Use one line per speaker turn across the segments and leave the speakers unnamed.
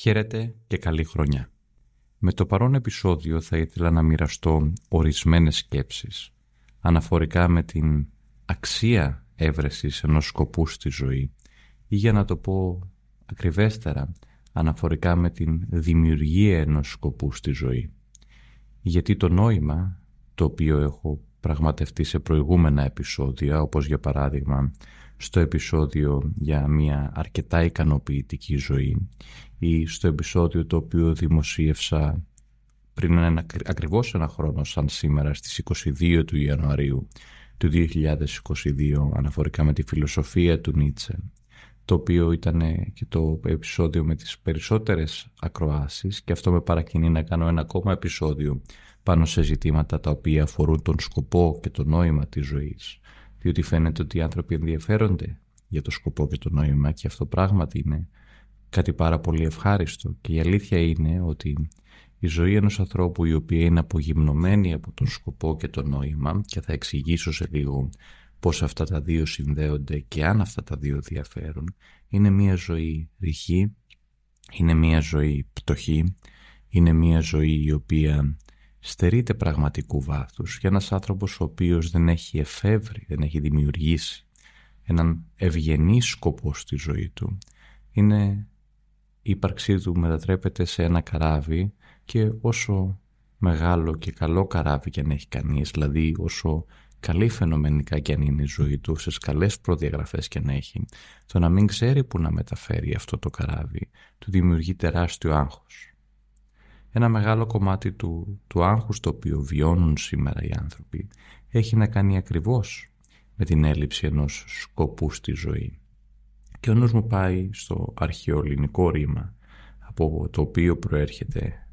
Χαίρετε και καλή χρονιά. Με το παρόν επεισόδιο θα ήθελα να μοιραστώ ορισμένες σκέψεις αναφορικά με την αξία έβρεσης ενός σκοπού στη ζωή ή για να το πω ακριβέστερα αναφορικά με την δημιουργία ενός σκοπού στη ζωή. Γιατί το νόημα το οποίο έχω πραγματευτεί σε προηγούμενα επεισόδια όπως για παράδειγμα στο επεισόδιο για μια αρκετά ικανοποιητική ζωή ή στο επεισόδιο το οποίο δημοσίευσα πριν ένα, ακριβώς ένα χρόνο σαν σήμερα στις 22 του Ιανουαρίου του 2022 αναφορικά με τη φιλοσοφία του Νίτσε το οποίο ήταν και το επεισόδιο με τις περισσότερες ακροάσεις και αυτό με παρακινεί να κάνω ένα ακόμα επεισόδιο πάνω σε ζητήματα τα οποία αφορούν τον σκοπό και το νόημα της ζωής. Διότι φαίνεται ότι οι άνθρωποι ενδιαφέρονται για το σκοπό και το νόημα και αυτό πράγματι είναι κάτι πάρα πολύ ευχάριστο. Και η αλήθεια είναι ότι η ζωή ενός ανθρώπου η οποία είναι απογυμνωμένη από τον σκοπό και το νόημα και θα εξηγήσω σε λίγο πώς αυτά τα δύο συνδέονται και αν αυτά τα δύο διαφέρουν είναι μια ζωή ρηχή, είναι μια ζωή πτωχή, είναι μια ζωή η οποία στερείται πραγματικού βάθους για ένας άνθρωπος ο οποίος δεν έχει εφεύρει, δεν έχει δημιουργήσει έναν ευγενή σκοπό στη ζωή του. Είναι η ύπαρξή του μετατρέπεται σε ένα καράβι και όσο μεγάλο και καλό καράβι και αν έχει κανείς δηλαδή όσο καλή φαινομενικά και αν είναι η ζωή του σε καλές προδιαγραφές και αν έχει το να μην ξέρει που να μεταφέρει αυτό το καράβι του δημιουργεί τεράστιο άγχος ένα μεγάλο κομμάτι του, του άγχους το οποίο βιώνουν σήμερα οι άνθρωποι έχει να κάνει ακριβώς με την έλλειψη ενός σκοπού στη ζωή. Και ο νους μου πάει στο αρχαιοελληνικό ρήμα από το οποίο προέρχεται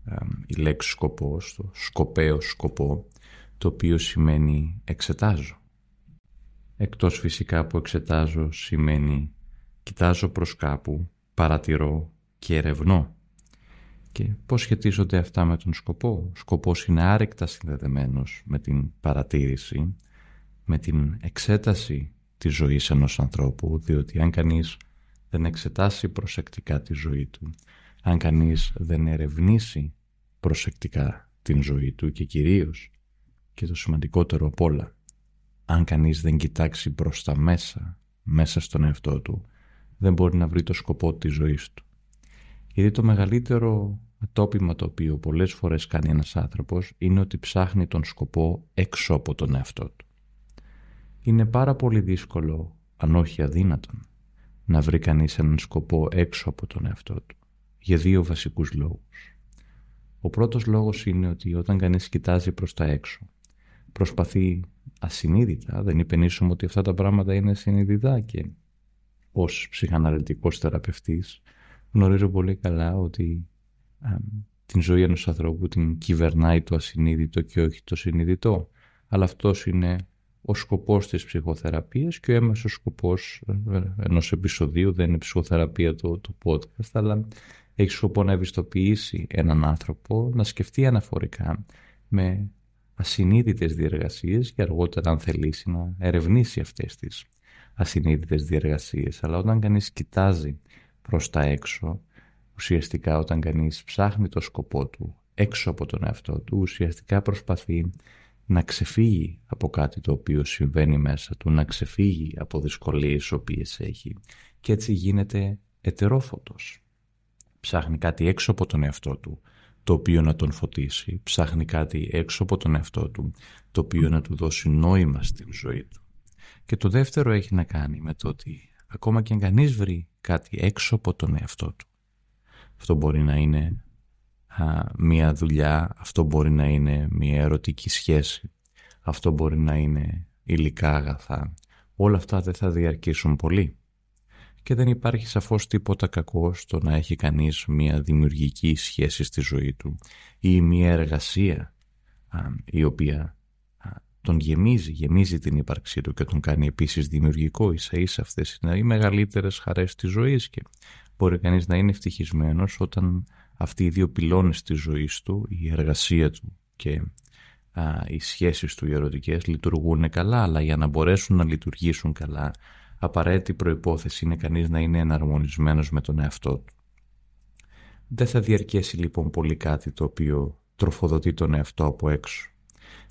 η λέξη σκοπός, το σκοπαίο σκοπό, το οποίο σημαίνει εξετάζω. Εκτός φυσικά από εξετάζω σημαίνει κοιτάζω προς κάπου, παρατηρώ και ερευνώ. Και πώς σχετίζονται αυτά με τον σκοπό; Ο σκοπός είναι άρρηκτα συνδεδεμένος με την παρατήρηση, με την εξέταση της ζωής ενός ανθρώπου, διότι αν κανείς δεν εξετάσει προσεκτικά τη ζωή του, αν κανείς δεν ερευνήσει προσεκτικά την ζωή του και κυρίως και το σημαντικότερο απ' όλα, αν κανείς δεν κοιτάξει προς τα μέσα, μέσα στον εαυτό του, δεν μπορεί να βρει το σκοπό της ζωής του. Γιατί το μεγαλύτερο τόπιμα το οποίο πολλές φορές κάνει ένας άνθρωπος είναι ότι ψάχνει τον σκοπό έξω από τον εαυτό του. Είναι πάρα πολύ δύσκολο, αν όχι αδύνατον, να βρει κανείς έναν σκοπό έξω από τον εαυτό του, για δύο βασικούς λόγους. Ο πρώτος λόγος είναι ότι όταν κανείς κοιτάζει προς τα έξω, προσπαθεί ασυνείδητα, δεν υπενήσουμε ότι αυτά τα πράγματα είναι συνειδητά και ως ψυχαναλυτικός θεραπευτής γνωρίζω πολύ καλά ότι την ζωή ενός ανθρώπου την κυβερνάει το ασυνείδητο και όχι το συνειδητό. Αλλά αυτός είναι ο σκοπός της ψυχοθεραπείας και ο έμεσος σκοπός ε, ενός επεισοδίου, δεν είναι ψυχοθεραπεία το, το podcast, αλλά έχει σκοπό να ευιστοποιήσει έναν άνθρωπο να σκεφτεί αναφορικά με ασυνείδητες διεργασίες και αργότερα αν θελήσει να ερευνήσει αυτές τις ασυνείδητες διεργασίες. Αλλά όταν κανείς κοιτάζει προς τα έξω ουσιαστικά όταν κανείς ψάχνει το σκοπό του έξω από τον εαυτό του ουσιαστικά προσπαθεί να ξεφύγει από κάτι το οποίο συμβαίνει μέσα του, να ξεφύγει από δυσκολίες οποίες έχει και έτσι γίνεται ετερόφωτος. Ψάχνει κάτι έξω από τον εαυτό του το οποίο να τον φωτίσει, ψάχνει κάτι έξω από τον εαυτό του το οποίο να του δώσει νόημα στην ζωή του. Και το δεύτερο έχει να κάνει με το ότι ακόμα και αν κανείς βρει κάτι έξω από τον εαυτό του αυτό μπορεί να είναι μία δουλειά, αυτό μπορεί να είναι μία ερωτική σχέση, αυτό μπορεί να είναι υλικά αγαθά. Όλα αυτά δεν θα διαρκήσουν πολύ. Και δεν υπάρχει σαφώς τίποτα κακό στο να έχει κανείς μία δημιουργική σχέση στη ζωή του ή μία εργασία η οποία τον γεμίζει, γεμίζει την ύπαρξή του και τον κάνει επίσης δημιουργικό. Ίσα ίσα αυτές είναι οι μεγαλύτερες χαρές της ζωής και μπορεί κανείς να είναι ευτυχισμένος όταν αυτοί οι δύο πυλώνες της ζωής του, η εργασία του και α, οι σχέσεις του οι ερωτικές λειτουργούν καλά, αλλά για να μπορέσουν να λειτουργήσουν καλά απαραίτητη προϋπόθεση είναι κανείς να είναι εναρμονισμένος με τον εαυτό του. Δεν θα διαρκέσει λοιπόν πολύ κάτι το οποίο τροφοδοτεί τον εαυτό από έξω.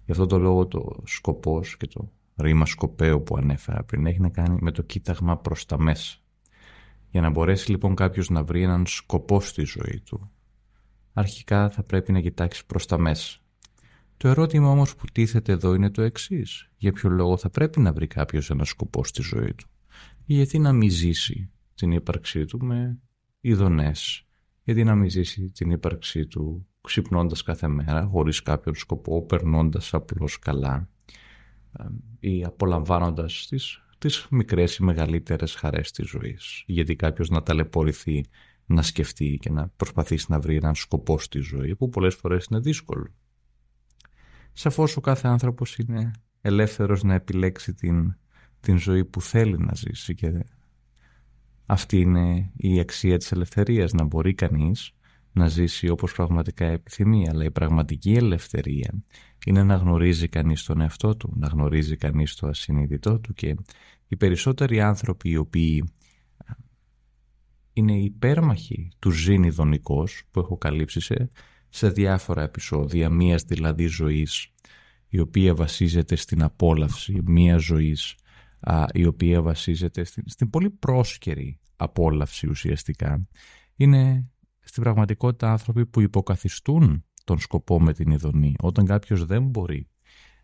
Γι' αυτό το λόγο το σκοπός και το ρήμα σκοπέο που ανέφερα πριν έχει να κάνει με το κοίταγμα προς τα μέσα. Για να μπορέσει λοιπόν κάποιος να βρει έναν σκοπό στη ζωή του, αρχικά θα πρέπει να κοιτάξει προς τα μέσα. Το ερώτημα όμως που τίθεται εδώ είναι το εξής. Για ποιο λόγο θα πρέπει να βρει κάποιος ένα σκοπό στη ζωή του; Γιατί να μην ζήσει την ύπαρξή του με ειδονές; Γιατί να μην ζήσει την ύπαρξή του ξυπνώντας κάθε μέρα χωρίς κάποιον σκοπό, περνώντας απλώς καλά ή απολαμβάνοντας τις, τις μικρές ή μεγαλύτερες χαρές της ζωής. Γιατί κάποιος να ταλαιπωρηθεί, να σκεφτεί και να προσπαθήσει να βρει έναν σκοπό στη ζωή που πολλές φορές είναι δύσκολο. Σαφώς ο κάθε άνθρωπος είναι ελεύθερος να επιλέξει την, την ζωή που θέλει να ζήσει και αυτή είναι η αξία της ελευθερίας, να μπορεί κανείς να ζήσει όπως πραγματικά επιθυμεί, αλλά η πραγματική ελευθερία είναι να γνωρίζει κανείς τον εαυτό του, να γνωρίζει κανείς το ασυνείδητό του και οι περισσότεροι άνθρωποι οι οποίοι είναι υπέρμαχοι του ζήν που έχω καλύψει σε, σε διάφορα επεισόδια μίας δηλαδή ζωής η οποία βασίζεται στην απόλαυση μίας ζωής η οποία βασίζεται στην, στην πολύ πρόσκαιρη απόλαυση ουσιαστικά είναι στην πραγματικότητα άνθρωποι που υποκαθιστούν τον σκοπό με την ειδονή. Όταν κάποιος δεν μπορεί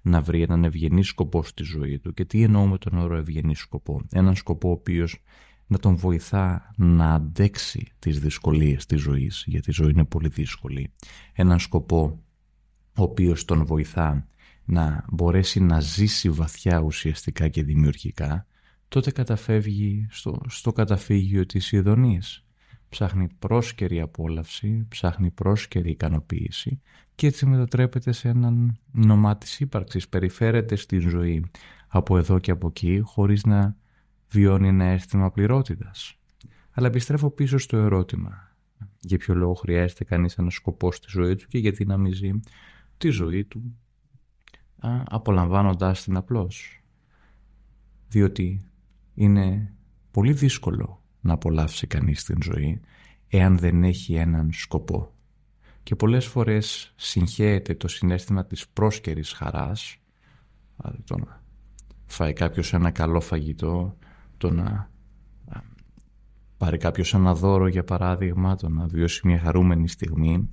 να βρει έναν ευγενή σκοπό στη ζωή του και τι εννοώ με τον όρο ευγενή σκοπό; Έναν σκοπό ο οποίος να τον βοηθά να αντέξει τις δυσκολίες της ζωής, γιατί η ζωή είναι πολύ δύσκολη. Έναν σκοπό ο οποίος τον βοηθά να μπορέσει να ζήσει βαθιά ουσιαστικά και δημιουργικά, τότε καταφεύγει στο, στο καταφύγιο της ειδονής ψάχνει πρόσκαιρη απόλαυση, ψάχνει πρόσκαιρη ικανοποίηση και έτσι μετατρέπεται σε έναν νομά της ύπαρξης, περιφέρεται στη ζωή από εδώ και από εκεί χωρίς να βιώνει ένα αίσθημα πληρότητας. Αλλά επιστρέφω πίσω στο ερώτημα. Για ποιο λόγο χρειάζεται κανείς ένα σκοπό στη ζωή του και γιατί να μην ζει τη ζωή του α, απολαμβάνοντάς την απλώς; Διότι είναι πολύ δύσκολο να απολαύσει κανείς την ζωή εάν δεν έχει έναν σκοπό. Και πολλές φορές συγχαίεται το συνέστημα της πρόσκαιρης χαράς, το να φάει κάποιος ένα καλό φαγητό, το να πάρει κάποιος ένα δώρο για παράδειγμα, το να βιώσει μια χαρούμενη στιγμή,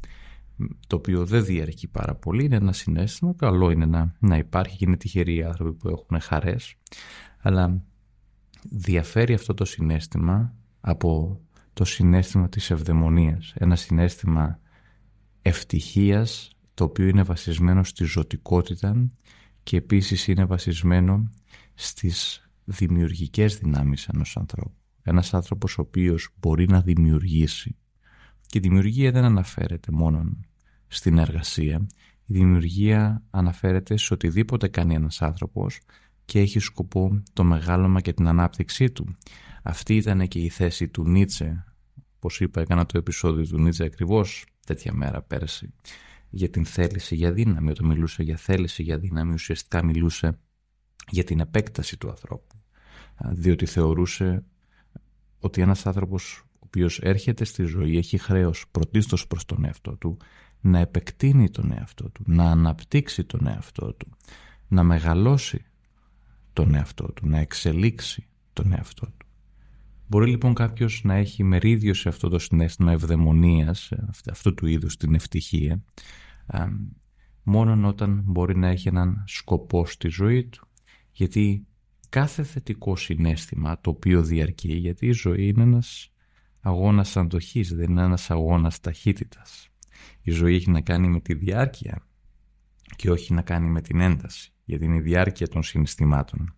το οποίο δεν διαρκεί πάρα πολύ, είναι ένα συνέστημα, καλό είναι να, να υπάρχει και είναι τυχεροί οι άνθρωποι που έχουν χαρές, αλλά διαφέρει αυτό το συνέστημα από το συνέστημα της ευδαιμονίας. Ένα συνέστημα ευτυχίας το οποίο είναι βασισμένο στη ζωτικότητα και επίσης είναι βασισμένο στις δημιουργικές δυνάμεις ενός ανθρώπου. Ένας άνθρωπος ο οποίος μπορεί να δημιουργήσει και η δημιουργία δεν αναφέρεται μόνο στην εργασία. Η δημιουργία αναφέρεται σε οτιδήποτε κάνει ένας άνθρωπος και έχει σκοπό το μεγάλωμα και την ανάπτυξή του. Αυτή ήταν και η θέση του Νίτσε, όπως είπα έκανα το επεισόδιο του Νίτσε ακριβώς τέτοια μέρα πέρσι, για την θέληση για δύναμη. Όταν μιλούσε για θέληση για δύναμη ουσιαστικά μιλούσε για την επέκταση του ανθρώπου. Διότι θεωρούσε ότι ένας άνθρωπος ο οποίος έρχεται στη ζωή έχει χρέος πρωτίστως προς τον εαυτό του να επεκτείνει τον εαυτό του, να αναπτύξει τον εαυτό του, να μεγαλώσει τον εαυτό του, να εξελίξει τον εαυτό του. Μπορεί λοιπόν κάποιος να έχει μερίδιο σε αυτό το συνέστημα ευδαιμονίας, αυτού του είδους την ευτυχία, μόνο όταν μπορεί να έχει έναν σκοπό στη ζωή του. Γιατί κάθε θετικό συνέστημα το οποίο διαρκεί, γιατί η ζωή είναι ένας αγώνας αντοχής, δεν είναι ένας αγώνας ταχύτητας. Η ζωή έχει να κάνει με τη διάρκεια και όχι να κάνει με την ένταση, γιατί είναι η διάρκεια των συναισθημάτων.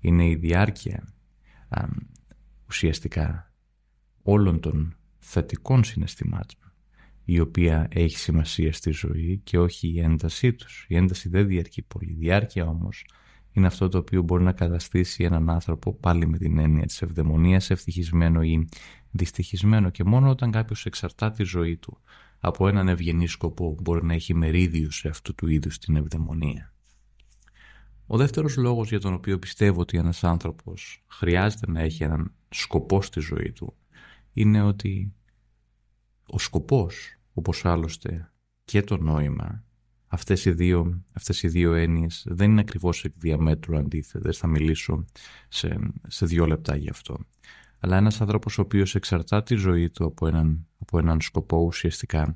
Είναι η διάρκεια ουσιαστικά όλων των θετικών συναισθημάτων η οποία έχει σημασία στη ζωή και όχι η έντασή τους. Η ένταση δεν διαρκεί πολύ. Η διάρκεια όμως είναι αυτό το οποίο μπορεί να καταστήσει έναν άνθρωπο πάλι με την έννοια της ευδαιμονίας ευτυχισμένο ή δυστυχισμένο και μόνο όταν κάποιος εξαρτά τη ζωή του από έναν ευγενή σκοπό μπορεί να έχει μερίδιο σε αυτού του είδους την ευδαιμονία. Ο δεύτερος λόγος για τον οποίο πιστεύω ότι ένας άνθρωπος χρειάζεται να έχει έναν σκοπό στη ζωή του είναι ότι ο σκοπός, όπως άλλωστε και το νόημα, αυτές οι δύο, αυτές οι δύο έννοιες δεν είναι ακριβώς εκ διαμέτρου αντίθετες. Θα μιλήσω σε, σε δύο λεπτά γι' αυτό. Αλλά ένας άνθρωπος ο οποίος εξαρτά τη ζωή του από έναν, από έναν σκοπό ουσιαστικά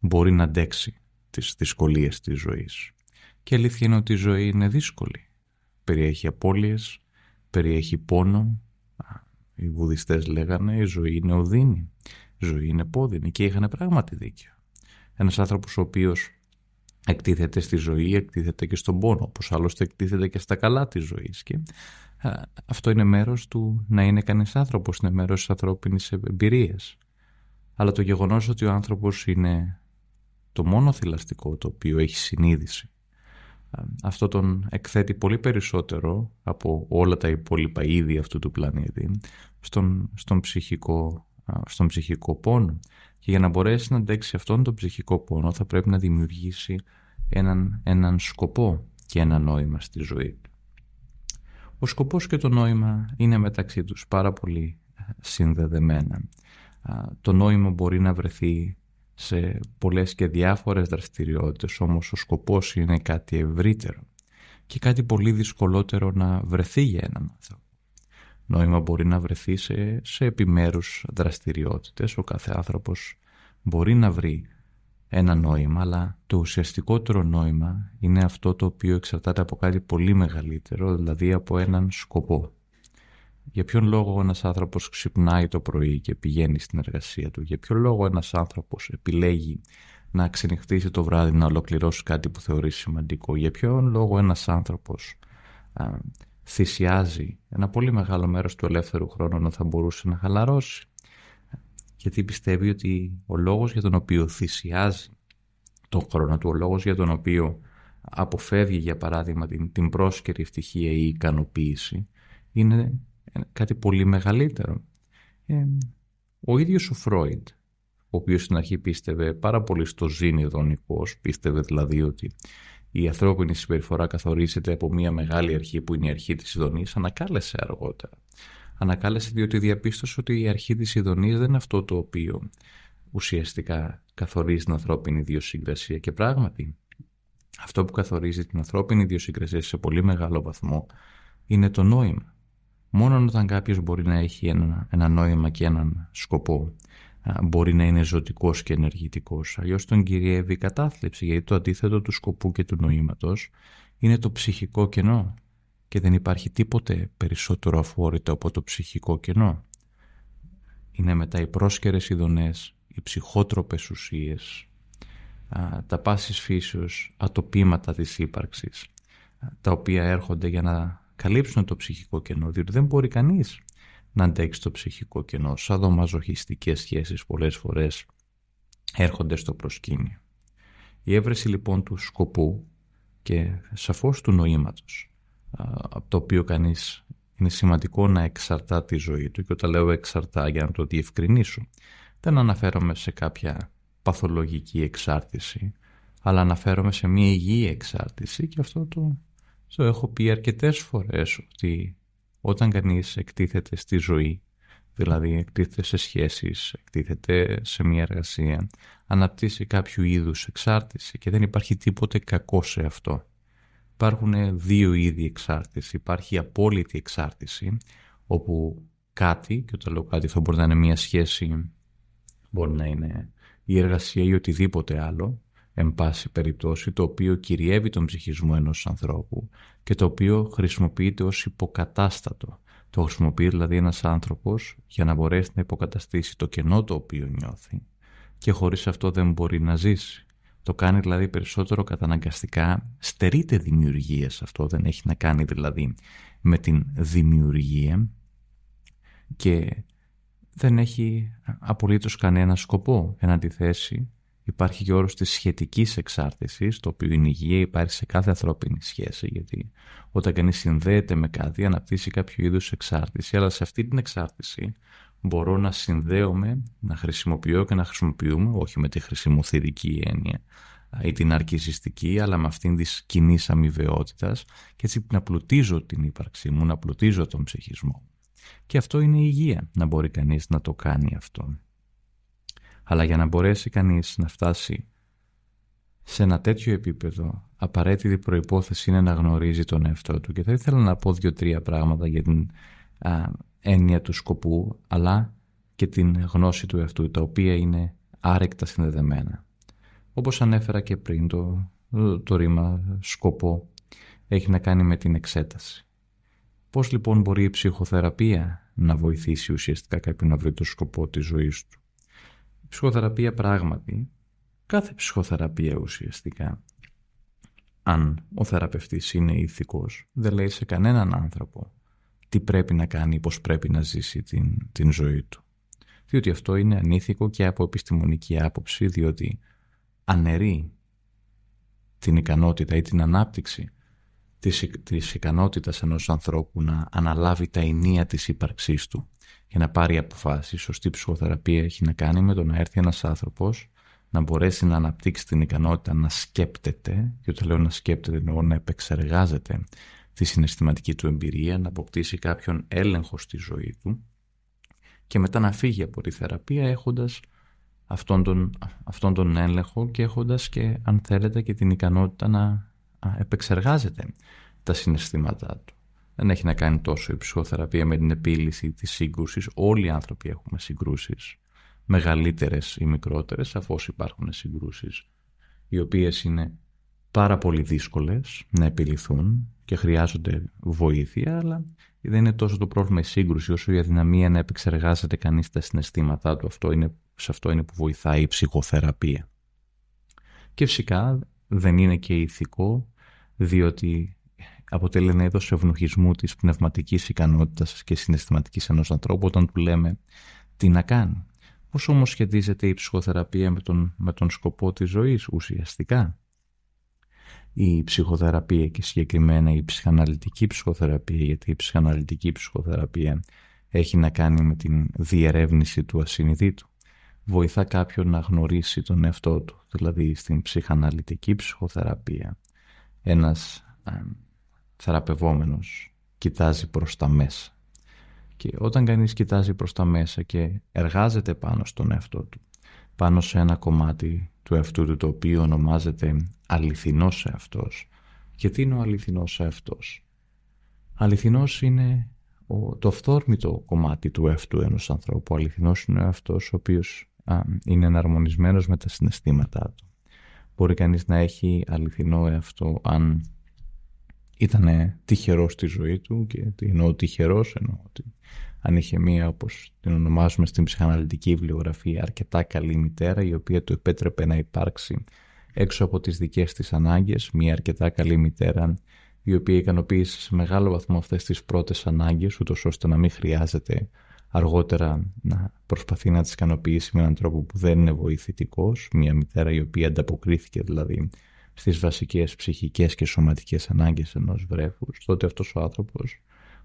μπορεί να αντέξει τις δυσκολίες της ζωής. Και αλήθεια είναι ότι η ζωή είναι δύσκολη. Περιέχει απώλειες, περιέχει πόνο. Οι βουδιστές λέγανε η ζωή είναι οδύνη, η ζωή είναι πόδινη και είχαν πράγματι δίκιο. Ένας άνθρωπος ο οποίος εκτίθεται στη ζωή, εκτίθεται και στον πόνο, όπως άλλωστε εκτίθεται και στα καλά της ζωής. Και αυτό είναι μέρος του να είναι κανείς άνθρωπος, είναι μέρος της ανθρώπινης εμπειρίας. Αλλά το γεγονός ότι ο άνθρωπος είναι το μόνο θηλαστικό το οποίο έχει συνείδηση αυτό τον εκθέτει πολύ περισσότερο από όλα τα υπόλοιπα είδη αυτού του πλανήτη στον, στον, ψυχικό, στον ψυχικό πόνο. Και για να μπορέσει να αντέξει αυτόν τον ψυχικό πόνο θα πρέπει να δημιουργήσει έναν, έναν σκοπό και ένα νόημα στη ζωή του. Ο σκοπός και το νόημα είναι μεταξύ τους πάρα πολύ συνδεδεμένα. Το νόημα μπορεί να βρεθεί σε πολλές και διάφορες δραστηριότητες, όμως ο σκοπός είναι κάτι ευρύτερο και κάτι πολύ δυσκολότερο να βρεθεί για έναν άνθρωπο. Νόημα μπορεί να βρεθεί σε, σε επιμέρους δραστηριότητες, ο κάθε άνθρωπος μπορεί να βρει ένα νόημα, αλλά το ουσιαστικότερο νόημα είναι αυτό το οποίο εξαρτάται από κάτι πολύ μεγαλύτερο, δηλαδή από έναν σκοπό. Για ποιον λόγο ένας άνθρωπος ξυπνάει το πρωί και πηγαίνει στην εργασία του; Για ποιον λόγο ένας άνθρωπος επιλέγει να ξενυχτήσει το βράδυ να ολοκληρώσει κάτι που θεωρεί σημαντικό; Για ποιον λόγο ένας άνθρωπος α, θυσιάζει ένα πολύ μεγάλο μέρος του ελεύθερου χρόνου να θα μπορούσε να χαλαρώσει; Γιατί πιστεύει ότι ο λόγος για τον οποίο θυσιάζει τον χρόνο του, ο λόγος για τον οποίο αποφεύγει για παράδειγμα την, την πρόσκαιρη ευτυχία ή ικανοποίηση είναι κάτι πολύ μεγαλύτερο. Ε, ο ίδιος ο Φρόιντ, ο οποίος στην αρχή πίστευε πάρα πολύ στο ζήν ειδονικός, πίστευε δηλαδή ότι η ανθρώπινη συμπεριφορά καθορίζεται από μια μεγάλη αρχή που είναι η αρχή της ειδονής, ανακάλεσε αργότερα. Ανακάλεσε διότι διαπίστωσε ότι η αρχή της ειδονής δεν είναι αυτό το οποίο ουσιαστικά καθορίζει την ανθρώπινη ιδιοσυγκρασία και πράγματι αυτό που καθορίζει την ανθρώπινη ιδιοσυγκρασία σε πολύ μεγάλο βαθμό είναι το νόημα. Μόνο όταν κάποιος μπορεί να έχει ένα, ένα νόημα και έναν σκοπό μπορεί να είναι ζωτικός και ενεργητικός. Αλλιώς τον κυριεύει η κατάθλιψη γιατί το αντίθετο του σκοπού και του νοήματος είναι το ψυχικό κενό και δεν υπάρχει τίποτε περισσότερο αφόρητο από το ψυχικό κενό. Είναι μετά οι πρόσκαιρες ειδονές, οι ψυχότροπες ουσίες, τα πάσης φύσεως ατοπήματα της ύπαρξης, τα οποία έρχονται για να καλύψουν το ψυχικό κενό, διότι δεν μπορεί κανείς να αντέξει το ψυχικό κενό. Σαν δομαζοχιστικές σχέσεις πολλές φορές έρχονται στο προσκήνιο. Η έβρεση λοιπόν του σκοπού και σαφώς του νοήματος, από το οποίο κανείς είναι σημαντικό να εξαρτά τη ζωή του και όταν λέω εξαρτά για να το διευκρινίσω, δεν αναφέρομαι σε κάποια παθολογική εξάρτηση, αλλά αναφέρομαι σε μια υγιή εξάρτηση και αυτό το το έχω πει αρκετές φορές ότι όταν κανείς εκτίθεται στη ζωή, δηλαδή εκτίθεται σε σχέσεις, εκτίθεται σε μια εργασία, αναπτύσσει κάποιο είδους εξάρτηση και δεν υπάρχει τίποτε κακό σε αυτό. Υπάρχουν δύο είδη εξάρτηση. Υπάρχει απόλυτη εξάρτηση, όπου κάτι, και όταν λέω κάτι θα μπορεί να είναι μια σχέση, μπορεί να είναι η εργασία ή οτιδήποτε άλλο, εν πάση περιπτώσει, το οποίο κυριεύει τον ψυχισμό ενός ανθρώπου και το οποίο χρησιμοποιείται ως υποκατάστατο. Το χρησιμοποιεί δηλαδή ένας άνθρωπος για να μπορέσει να υποκαταστήσει το κενό το οποίο νιώθει και χωρίς αυτό δεν μπορεί να ζήσει. Το κάνει δηλαδή περισσότερο καταναγκαστικά, στερείται δημιουργία αυτό, δεν έχει να κάνει δηλαδή με την δημιουργία και δεν έχει απολύτως κανένα σκοπό εν αντιθέσει Υπάρχει και ο όρος της σχετικής εξάρτησης, το οποίο είναι υγεία υπάρχει σε κάθε ανθρώπινη σχέση, γιατί όταν κανείς συνδέεται με κάτι αναπτύσσει κάποιο είδους εξάρτηση, αλλά σε αυτή την εξάρτηση μπορώ να συνδέομαι, να χρησιμοποιώ και να χρησιμοποιούμε, όχι με τη χρησιμοθυρική έννοια ή την αρκισιστική, αλλά με αυτήν της κοινής αμοιβαιότητας και έτσι να πλουτίζω την ύπαρξή μου, να πλουτίζω τον ψυχισμό. Και αυτό είναι η υγεία, να μπορεί κανείς να το κάνει αυτό. Αλλά για να μπορέσει κανείς να φτάσει σε ένα τέτοιο επίπεδο, απαραίτητη προϋπόθεση είναι να γνωρίζει τον εαυτό του. Και θα ήθελα να πω δύο-τρία πράγματα για την α, έννοια του σκοπού, αλλά και την γνώση του εαυτού, τα οποία είναι άρεκτα συνδεδεμένα. Όπως ανέφερα και πριν, το, το ρήμα σκοπό έχει να κάνει με την εξέταση. Πώς λοιπόν μπορεί η ψυχοθεραπεία να βοηθήσει ουσιαστικά κάποιον να βρει το σκοπό της ζωής του; Η ψυχοθεραπεία πράγματι, κάθε ψυχοθεραπεία ουσιαστικά, αν ο θεραπευτής είναι ηθικός, δεν λέει σε κανέναν άνθρωπο τι πρέπει να κάνει, πώς πρέπει να ζήσει την, την ζωή του. Διότι αυτό είναι ανήθικο και από επιστημονική άποψη, διότι αναιρεί την ικανότητα ή την ανάπτυξη της, της ικανότητας ενός ανθρώπου να αναλάβει τα ενία της ύπαρξής του και να πάρει αποφάσεις. Η σωστή ψυχοθεραπεία έχει να κάνει με το να έρθει ένας άνθρωπος να μπορέσει να αναπτύξει την ικανότητα να σκέπτεται και όταν λέω να σκέπτεται εννοώ να επεξεργάζεται τη συναισθηματική του εμπειρία, να αποκτήσει κάποιον έλεγχο στη ζωή του και μετά να φύγει από τη θεραπεία έχοντας αυτόν τον, αυτόν τον έλεγχο και έχοντας και αν θέλετε και την ικανότητα να επεξεργάζεται τα συναισθήματά του. Δεν έχει να κάνει τόσο η ψυχοθεραπεία με την επίλυση της σύγκρουσης. Όλοι οι άνθρωποι έχουμε συγκρούσεις, μεγαλύτερες ή μικρότερες, σαφώς υπάρχουν συγκρούσεις, οι οποίες είναι πάρα πολύ δύσκολες να επιληθούν και χρειάζονται βοήθεια, αλλά δεν είναι τόσο το πρόβλημα η σύγκρουση όσο η αδυναμία να επεξεργάζεται κανείς τα συναισθήματά του. Αυτό είναι, σε αυτό είναι που βοηθάει η ψυχοθεραπεία. Και φυσικά δεν είναι και ηθικό διότι αποτελεί ένα είδος ευνοχισμού της πνευματικής ικανότητας και συναισθηματικής ενός ανθρώπου όταν του λέμε τι να κάνει. Πώς όμως σχετίζεται η ψυχοθεραπεία με τον, με τον σκοπό της ζωής ουσιαστικά; Η ψυχοθεραπεία και συγκεκριμένα η ψυχαναλυτική ψυχοθεραπεία γιατί η ψυχαναλυτική ψυχοθεραπεία έχει να κάνει με την διερεύνηση του ασυνειδήτου. Βοηθά κάποιον να γνωρίσει τον εαυτό του, δηλαδή στην ψυχαναλυτική ψυχοθεραπεία ένας ε, θεραπευόμενος κοιτάζει προς τα μέσα. Και όταν κανείς κοιτάζει προς τα μέσα και εργάζεται πάνω στον εαυτό του, πάνω σε ένα κομμάτι του εαυτού του το οποίο ονομάζεται αληθινός εαυτός. Και τι είναι ο αληθινός εαυτός; Αληθινός είναι το αυθόρμητο κομμάτι του εαυτού ενός ανθρώπου. Ο αληθινός είναι ο εαυτός ο οποίος είναι εναρμονισμένος με τα συναισθήματά του μπορεί κανείς να έχει αληθινό εαυτό αν ήταν τυχερός στη ζωή του και τι εννοώ τυχερός εννοώ ότι αν είχε μία όπως την ονομάζουμε στην ψυχαναλυτική βιβλιογραφία αρκετά καλή μητέρα η οποία του επέτρεπε να υπάρξει έξω από τις δικές της ανάγκες μία αρκετά καλή μητέρα η οποία ικανοποίησε σε μεγάλο βαθμό αυτές τις πρώτες ανάγκες ούτως ώστε να μην χρειάζεται αργότερα να προσπαθεί να τις ικανοποιήσει με έναν τρόπο που δεν είναι βοηθητικός, μια μητέρα η οποία ανταποκρίθηκε δηλαδή στις βασικές ψυχικές και σωματικές ανάγκες ενός βρέφους, τότε αυτός ο άνθρωπος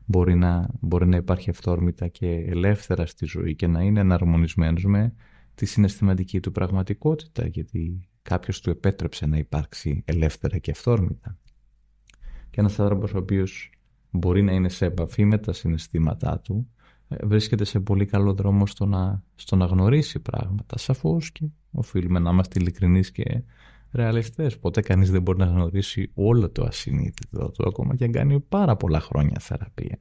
μπορεί να, μπορεί να υπάρχει ευθόρμητα και ελεύθερα στη ζωή και να είναι εναρμονισμένος με τη συναισθηματική του πραγματικότητα, γιατί κάποιος του επέτρεψε να υπάρξει ελεύθερα και ευθόρμητα. Και ένας άνθρωπος ο οποίος μπορεί να είναι σε επαφή με τα συναισθήματά του, βρίσκεται σε πολύ καλό δρόμο στο να, στο να γνωρίσει πράγματα. Σαφώς και οφείλουμε να είμαστε ειλικρινείς και ρεαλιστές. Ποτέ κανείς δεν μπορεί να γνωρίσει όλο το ασυνείδητο του, ακόμα και αν κάνει πάρα πολλά χρόνια θεραπεία.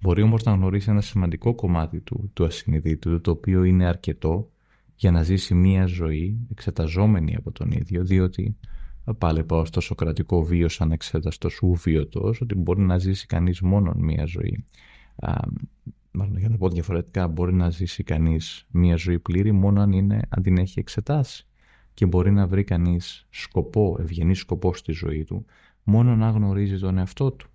Μπορεί όμως να γνωρίσει ένα σημαντικό κομμάτι του, του ασυνειδήτου, το οποίο είναι αρκετό για να ζήσει μία ζωή εξεταζόμενη από τον ίδιο, διότι πάλι πάω στο σοκρατικό βίο σαν εξέταστος ουβίωτος, ότι μπορεί να ζήσει κανείς μόνο μία ζωή μάλλον για να πω διαφορετικά, μπορεί να ζήσει κανείς μια ζωή πλήρη μόνο αν, είναι, αν την έχει εξετάσει και μπορεί να βρει κανείς σκοπό, ευγενή σκοπό στη ζωή του μόνο να γνωρίζει τον εαυτό του.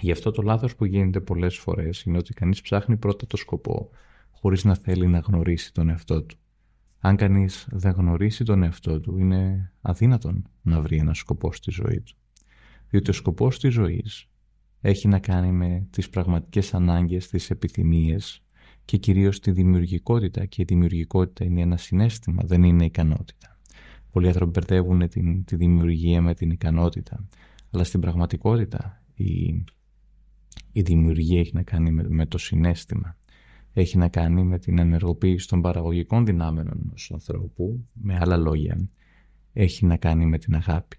Γι' αυτό το λάθος που γίνεται πολλές φορές είναι ότι κανείς ψάχνει πρώτα το σκοπό χωρίς να θέλει να γνωρίσει τον εαυτό του. Αν κανείς δεν γνωρίσει τον εαυτό του είναι αδύνατον να βρει ένα σκοπό στη ζωή του. Διότι ο σκοπός της ζωής έχει να κάνει με τις πραγματικές ανάγκες, τις επιθυμίες και κυρίως τη δημιουργικότητα και η δημιουργικότητα είναι ένα συνέστημα, δεν είναι ικανότητα. Πολλοί άνθρωποι μπερδεύουν την, τη δημιουργία με την ικανότητα, αλλά στην πραγματικότητα η, η δημιουργία έχει να κάνει με, το συνέστημα. έχει να κάνει με την ενεργοποίηση των παραγωγικών δυνάμεων ενός ανθρώπου, με άλλα λόγια, έχει να κάνει με την αγάπη.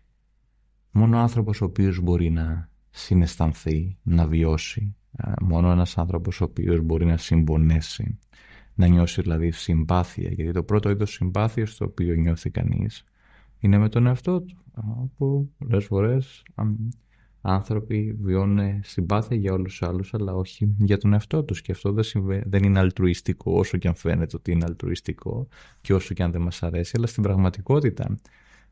Μόνο ο άνθρωπος ο οποίος μπορεί να συναισθανθεί, να βιώσει, μόνο ένας άνθρωπος ο οποίος μπορεί να συμπονέσει, να νιώσει δηλαδή συμπάθεια, γιατί το πρώτο είδος συμπάθειας το οποίο νιώθει κανείς είναι με τον εαυτό του, που πολλές φορές άνθρωποι βιώνουν συμπάθεια για όλους τους άλλους αλλά όχι για τον εαυτό τους. Και αυτό δεν, δεν είναι αλτρουιστικό όσο και αν φαίνεται ότι είναι αλτρουιστικό και όσο και αν δεν μας αρέσει αλλά στην πραγματικότητα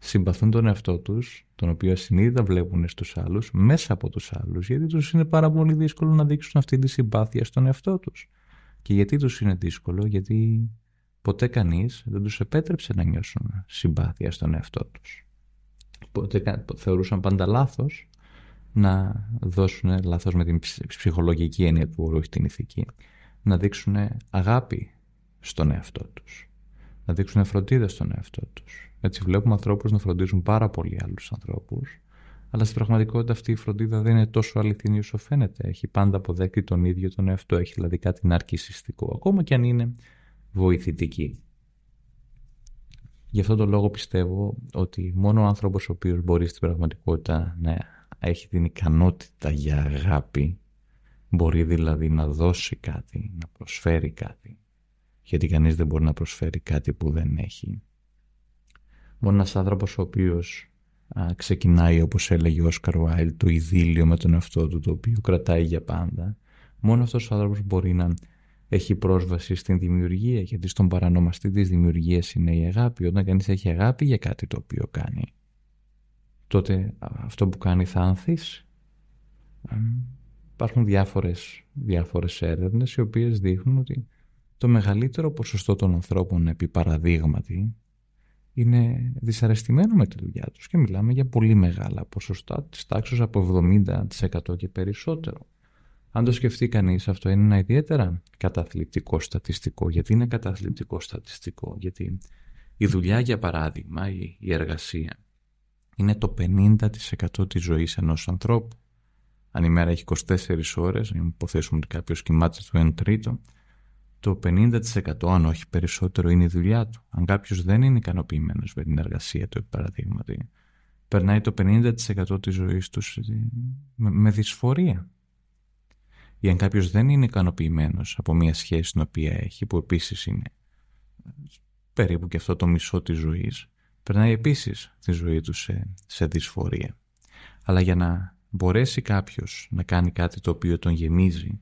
συμπαθούν τον εαυτό τους τον οποίο ασυνείδητα βλέπουν στους άλλους μέσα από τους άλλους γιατί τους είναι πάρα πολύ δύσκολο να δείξουν αυτή τη συμπάθεια στον εαυτό τους. Και γιατί τους είναι δύσκολο γιατί ποτέ κανείς δεν τους επέτρεψε να νιώσουν συμπάθεια στον εαυτό τους. Ποτέ θεωρούσαν πάντα λάθος να δώσουν, λάθος με την ψυχολογική έννοια του όρου, όχι την ηθική, να δείξουν αγάπη στον εαυτό τους, να δείξουν φροντίδα στον εαυτό τους. Έτσι βλέπουμε ανθρώπους να φροντίζουν πάρα πολύ άλλους ανθρώπους, αλλά στην πραγματικότητα αυτή η φροντίδα δεν είναι τόσο αληθινή όσο φαίνεται. Έχει πάντα αποδέκτη τον ίδιο τον εαυτό, έχει δηλαδή κάτι ναρκισιστικό, ακόμα και αν είναι βοηθητική. Γι' αυτό τον λόγο πιστεύω ότι μόνο ο άνθρωπος ο οποίος μπορεί στην πραγματικότητα να έχει την ικανότητα για αγάπη, μπορεί δηλαδή να δώσει κάτι, να προσφέρει κάτι, γιατί κανείς δεν μπορεί να προσφέρει κάτι που δεν έχει. Μόνο ένας άνθρωπος ο οποίος ξεκινάει όπως έλεγε ο Όσκαρ Βάιλ το ειδήλιο με τον εαυτό του το οποίο κρατάει για πάντα μόνο αυτός ο άνθρωπος μπορεί να έχει πρόσβαση στην δημιουργία γιατί στον παρανομαστή της δημιουργίας είναι η αγάπη όταν κανείς έχει αγάπη για κάτι το οποίο κάνει τότε αυτό που κάνει θα ανθίσει. Υπάρχουν διάφορες, διάφορες έρευνες οι οποίες δείχνουν ότι το μεγαλύτερο ποσοστό των ανθρώπων επί παραδείγματι είναι δυσαρεστημένο με τη δουλειά τους και μιλάμε για πολύ μεγάλα ποσοστά της τάξης από 70% και περισσότερο. Αν το σκεφτεί κανείς αυτό είναι ένα ιδιαίτερα καταθλιπτικό στατιστικό. Γιατί είναι καταθλιπτικό στατιστικό, γιατί η δουλειά για παράδειγμα, η εργασία είναι το 50% της ζωής ενός ανθρώπου. Αν η μέρα έχει 24 ώρες, αν υποθέσουμε ότι κάποιος κοιμάται στο 1 τρίτο, το 50% αν όχι περισσότερο είναι η δουλειά του. Αν κάποιος δεν είναι ικανοποιημένος με την εργασία του, παραδείγματι, περνάει το 50% της ζωής του με, με δυσφορία. Ή αν κάποιος δεν είναι ικανοποιημένος από μια σχέση την οποία έχει, που επίσης είναι περίπου και αυτό το μισό της ζωής, περνάει επίσης τη ζωή του σε, σε δυσφορία. Αλλά για να μπορέσει κάποιος να κάνει κάτι το οποίο τον γεμίζει,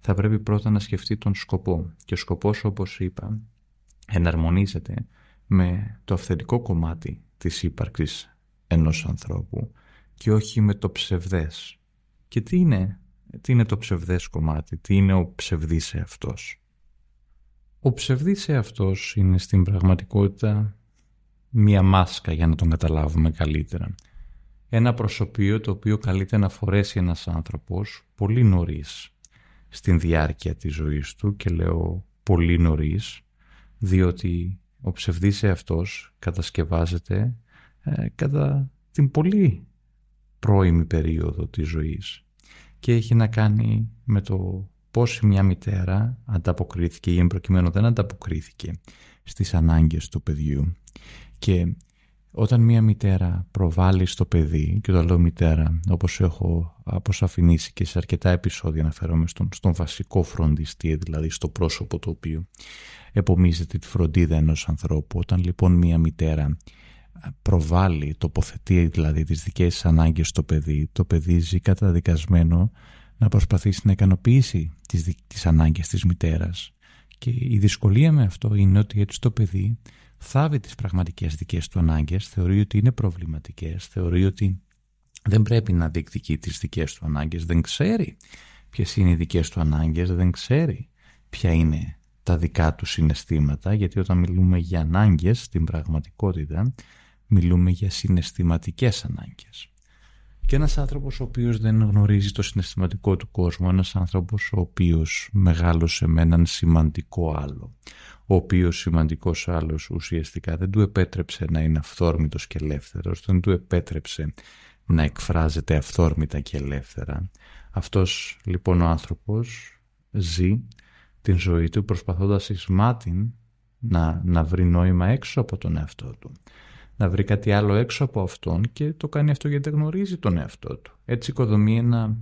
θα πρέπει πρώτα να σκεφτεί τον σκοπό. Και ο σκοπός, όπως είπα, εναρμονίζεται με το αυθεντικό κομμάτι της ύπαρξης ενός ανθρώπου και όχι με το ψευδές. Και τι είναι, τι είναι το ψευδές κομμάτι, τι είναι ο ψευδής εαυτός; Ο ψευδής εαυτός είναι στην πραγματικότητα μία μάσκα για να τον καταλάβουμε καλύτερα. Ένα προσωπείο το οποίο καλείται να φορέσει ένας άνθρωπος πολύ νωρίς στην διάρκεια της ζωής του και λέω πολύ νωρίς διότι ο ψευδής εαυτός κατασκευάζεται ε, κατά την πολύ πρώιμη περίοδο της ζωής και έχει να κάνει με το πώς μια μητέρα ανταποκρίθηκε ή εμπροκειμένου δεν ανταποκρίθηκε στις ανάγκες του παιδιού. Και όταν μία μητέρα προβάλλει στο παιδί, και το λέω μητέρα, όπως έχω αποσαφηνίσει και σε αρκετά επεισόδια αναφέρομαι στον, στον βασικό φροντιστή, δηλαδή στο πρόσωπο το οποίο επομίζεται τη φροντίδα ενός ανθρώπου. Όταν λοιπόν μία μητέρα προβάλλει, τοποθετεί δηλαδή τις δικές της ανάγκες στο παιδί, το παιδί ζει καταδικασμένο να προσπαθήσει να ικανοποιήσει τις, τις ανάγκες της μητέρας. Και η δυσκολία με αυτό είναι ότι έτσι το παιδί θάβει τις πραγματικές δικές του ανάγκες, θεωρεί ότι είναι προβληματικές, θεωρεί ότι δεν πρέπει να διεκδικεί τις δικές του ανάγκες, δεν ξέρει ποιες είναι οι δικές του ανάγκες, δεν ξέρει ποια είναι τα δικά του συναισθήματα, γιατί όταν μιλούμε για ανάγκες στην πραγματικότητα, μιλούμε για συναισθηματικές ανάγκες. Και ένας άνθρωπος ο οποίος δεν γνωρίζει το συναισθηματικό του κόσμο, ένας άνθρωπος ο οποίος μεγάλωσε με έναν σημαντικό άλλο, ο οποίος σημαντικός άλλος ουσιαστικά δεν του επέτρεψε να είναι αυθόρμητος και ελεύθερος, δεν του επέτρεψε να εκφράζεται αυθόρμητα και ελεύθερα. Αυτός λοιπόν ο άνθρωπος ζει την ζωή του προσπαθώντας εις να, να βρει νόημα έξω από τον εαυτό του. Να βρει κάτι άλλο έξω από αυτόν και το κάνει αυτό γιατί γνωρίζει τον εαυτό του. Έτσι οικοδομεί ένα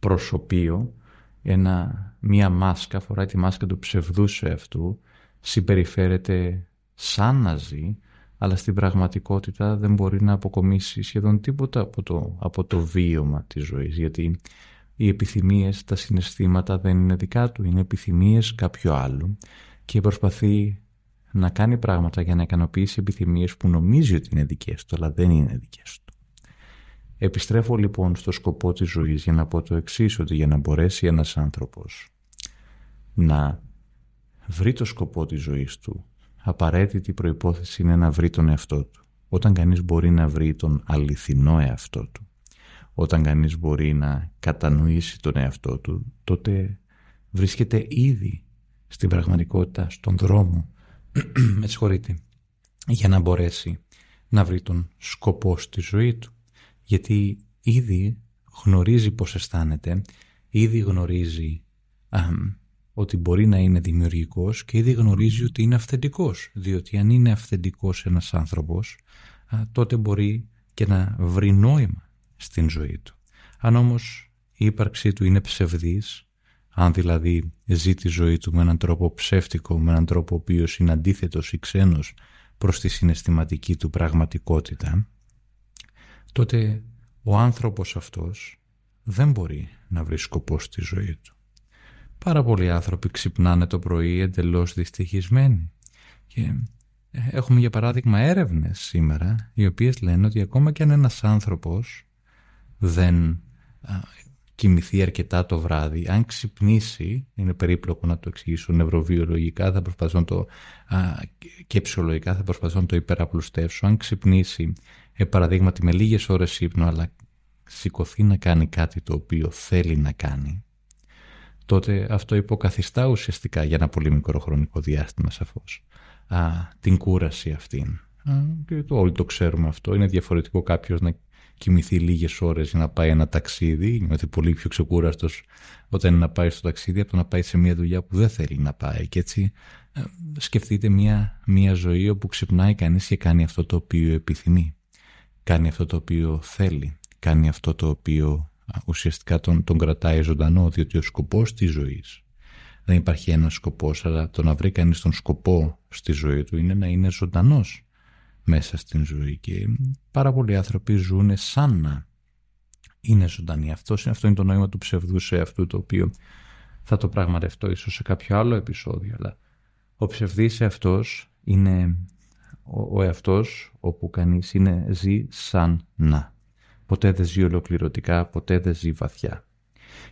προσωπείο, ένα, μία μάσκα, φοράει τη μάσκα του ψευδού σε αυτού, συμπεριφέρεται σαν να ζει, αλλά στην πραγματικότητα δεν μπορεί να αποκομίσει σχεδόν τίποτα από το, από το βίωμα της ζωής, γιατί οι επιθυμίες, τα συναισθήματα δεν είναι δικά του, είναι επιθυμίες κάποιου άλλου και προσπαθεί να κάνει πράγματα για να ικανοποιήσει επιθυμίες που νομίζει ότι είναι δικές του, αλλά δεν είναι δικές του. Επιστρέφω λοιπόν στο σκοπό της ζωής για να πω το εξής ότι για να μπορέσει ένας άνθρωπος να βρει το σκοπό της ζωής του, απαραίτητη προϋπόθεση είναι να βρει τον εαυτό του. Όταν κανείς μπορεί να βρει τον αληθινό εαυτό του, όταν κανείς μπορεί να κατανοήσει τον εαυτό του, τότε βρίσκεται ήδη στην πραγματικότητα, στον δρόμο, με συγχωρείτε, για να μπορέσει να βρει τον σκοπό στη ζωή του. Γιατί ήδη γνωρίζει πώς αισθάνεται, ήδη γνωρίζει ότι μπορεί να είναι δημιουργικός και ήδη γνωρίζει ότι είναι αυθεντικός. Διότι αν είναι αυθεντικός ένας άνθρωπος, τότε μπορεί και να βρει νόημα στην ζωή του. Αν όμως η ύπαρξή του είναι ψευδής, αν δηλαδή ζει τη ζωή του με έναν τρόπο ψεύτικο, με έναν τρόπο ο οποίος είναι αντίθετος ή ξένος προς τη συναισθηματική του πραγματικότητα, τότε ο άνθρωπος αυτός δεν μπορεί να βρει σκοπό στη ζωή του. Πάρα πολλοί άνθρωποι ξυπνάνε το πρωί εντελώς δυστυχισμένοι. Και ε, έχουμε για παράδειγμα έρευνες σήμερα οι οποίες λένε ότι ακόμα και αν ένας άνθρωπος δεν κοιμηθεί αρκετά το βράδυ, αν ξυπνήσει, είναι περίπλοκο να το εξηγήσω νευροβιολογικά, θα προσπαθήσω να το, α, και ψυχολογικά θα προσπαθήσω να το υπεραπλουστεύσω, αν ξυπνήσει, ε, παραδείγματι με λίγες ώρες ύπνο, αλλά σηκωθεί να κάνει κάτι το οποίο θέλει να κάνει, τότε αυτό υποκαθιστά ουσιαστικά για ένα πολύ μικρό χρονικό διάστημα σαφώς α, την κούραση αυτήν. και το, όλοι το ξέρουμε αυτό. Είναι διαφορετικό κάποιος να κοιμηθεί λίγες ώρες για να πάει ένα ταξίδι. Νιώθει πολύ πιο ξεκούραστος όταν είναι να πάει στο ταξίδι από το να πάει σε μια δουλειά που δεν θέλει να πάει. Και έτσι ε, σκεφτείτε μια, μια ζωή όπου ξυπνάει κανείς και κάνει αυτό το οποίο επιθυμεί. Κάνει αυτό το οποίο θέλει. Κάνει αυτό το οποίο ουσιαστικά τον, τον κρατάει ζωντανό, διότι ο σκοπός της ζωής δεν υπάρχει ένας σκοπός, αλλά το να βρει κανείς τον σκοπό στη ζωή του είναι να είναι ζωντανός μέσα στην ζωή και πάρα πολλοί άνθρωποι ζουν σαν να είναι ζωντανοί. Αυτός, αυτό είναι το νόημα του ψευδού σε αυτού το οποίο θα το πραγματευτώ ίσως σε κάποιο άλλο επεισόδιο, αλλά ο ψευδής αυτός είναι ο, ο εαυτός όπου κανείς είναι ζει σαν να. Ποτέ δεν ζει ολοκληρωτικά, ποτέ δεν ζει βαθιά.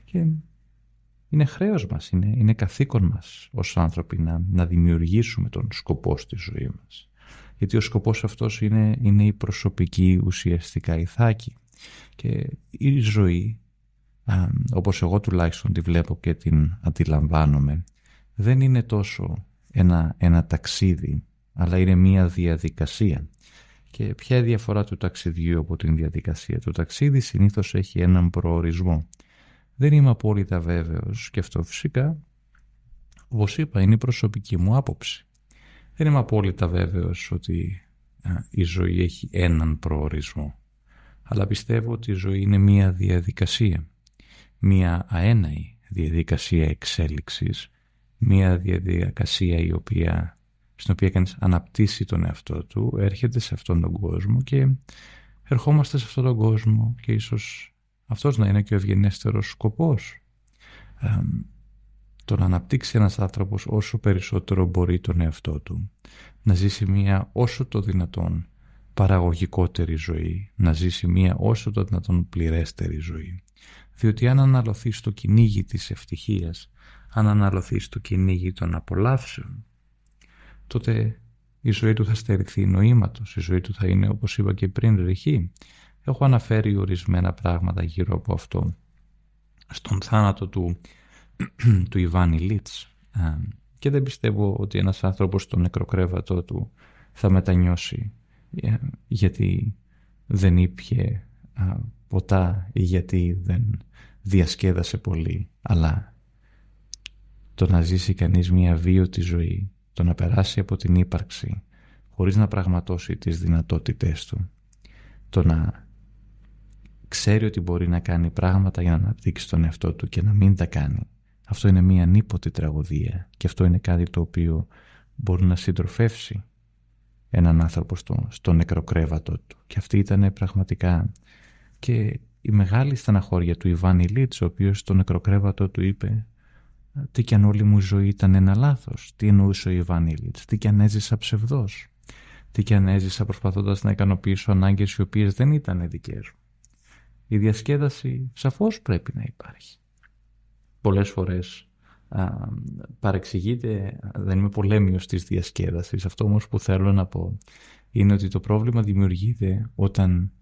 Και είναι χρέος μας, είναι, είναι καθήκον μας ως άνθρωποι να, να δημιουργήσουμε τον σκοπό στη ζωή μας. Γιατί ο σκοπός αυτός είναι, είναι η προσωπική ουσιαστικά ηθάκη. Και η ζωή, α, όπως εγώ τουλάχιστον τη βλέπω και την αντιλαμβάνομαι, δεν είναι τόσο ένα, ένα ταξίδι, αλλά είναι μία διαδικασία. Και ποια είναι η διαφορά του ταξιδιού από την διαδικασία; Το ταξίδι συνήθως έχει έναν προορισμό. Δεν είμαι απόλυτα βέβαιος και αυτό φυσικά, όπως είπα, είναι η προσωπική μου άποψη. Δεν είμαι απόλυτα βέβαιος ότι η ζωή έχει έναν προορισμό. Αλλά πιστεύω ότι η ζωή είναι μία διαδικασία. Μία αέναη διαδικασία εξέλιξης. Μία διαδικασία η οποία στην οποία κανείς αναπτύσσει τον εαυτό του, έρχεται σε αυτόν τον κόσμο και ερχόμαστε σε αυτόν τον κόσμο και ίσως αυτός να είναι και ο ευγενέστερος σκοπός. Ε, το να αναπτύξει ένας άνθρωπος όσο περισσότερο μπορεί τον εαυτό του, να ζήσει μια όσο το δυνατόν παραγωγικότερη ζωή, να ζήσει μια όσο το δυνατόν πληρέστερη ζωή. Διότι αν αναλωθεί στο κυνήγι της ευτυχίας, αν αναλωθεί στο κυνήγι των απολαύσεων, τότε η ζωή του θα στερηθεί νοήματος, η ζωή του θα είναι όπως είπα και πριν ρηχή. Έχω αναφέρει ορισμένα πράγματα γύρω από αυτό στον θάνατο του, του Ιβάνι Λίτς και δεν πιστεύω ότι ένας άνθρωπος στο νεκροκρέβατό του θα μετανιώσει ε, γιατί δεν ήπιε ποτά ή γιατί δεν διασκέδασε πολύ αλλά το να ζήσει κανείς μια βίωτη ζωή, το να περάσει από την ύπαρξη χωρίς να πραγματώσει τις δυνατότητές του, το να ξέρει ότι μπορεί να κάνει πράγματα για να αναπτύξει τον εαυτό του και να μην τα κάνει. Αυτό είναι μια ανίποτη τραγωδία και αυτό είναι κάτι το οποίο μπορεί να συντροφεύσει έναν άνθρωπο στο, στο νεκροκρέβατο του. Και αυτή ήταν πραγματικά και η μεγάλη στεναχώρια του Ιβάν Ηλίτς, ο οποίος στο νεκροκρέβατο του είπε «Τι κι αν όλη μου η ζωή ήταν ένα λάθος». Τι εννοούσε ο Ιβάν Ηλίτς, τι κι αν έζησα ψευδός. Τι κι αν έζησα προσπαθώντας να ικανοποιήσω ανάγκες οι οποίες δεν ήταν δικές μου. Η διασκέδαση σαφώς πρέπει να υπάρχει. Πολλές φορές α, παρεξηγείται, δεν είμαι πολέμιος της διασκέδασης. Αυτό όμως που θέλω να πω είναι ότι το πρόβλημα δημιουργείται όταν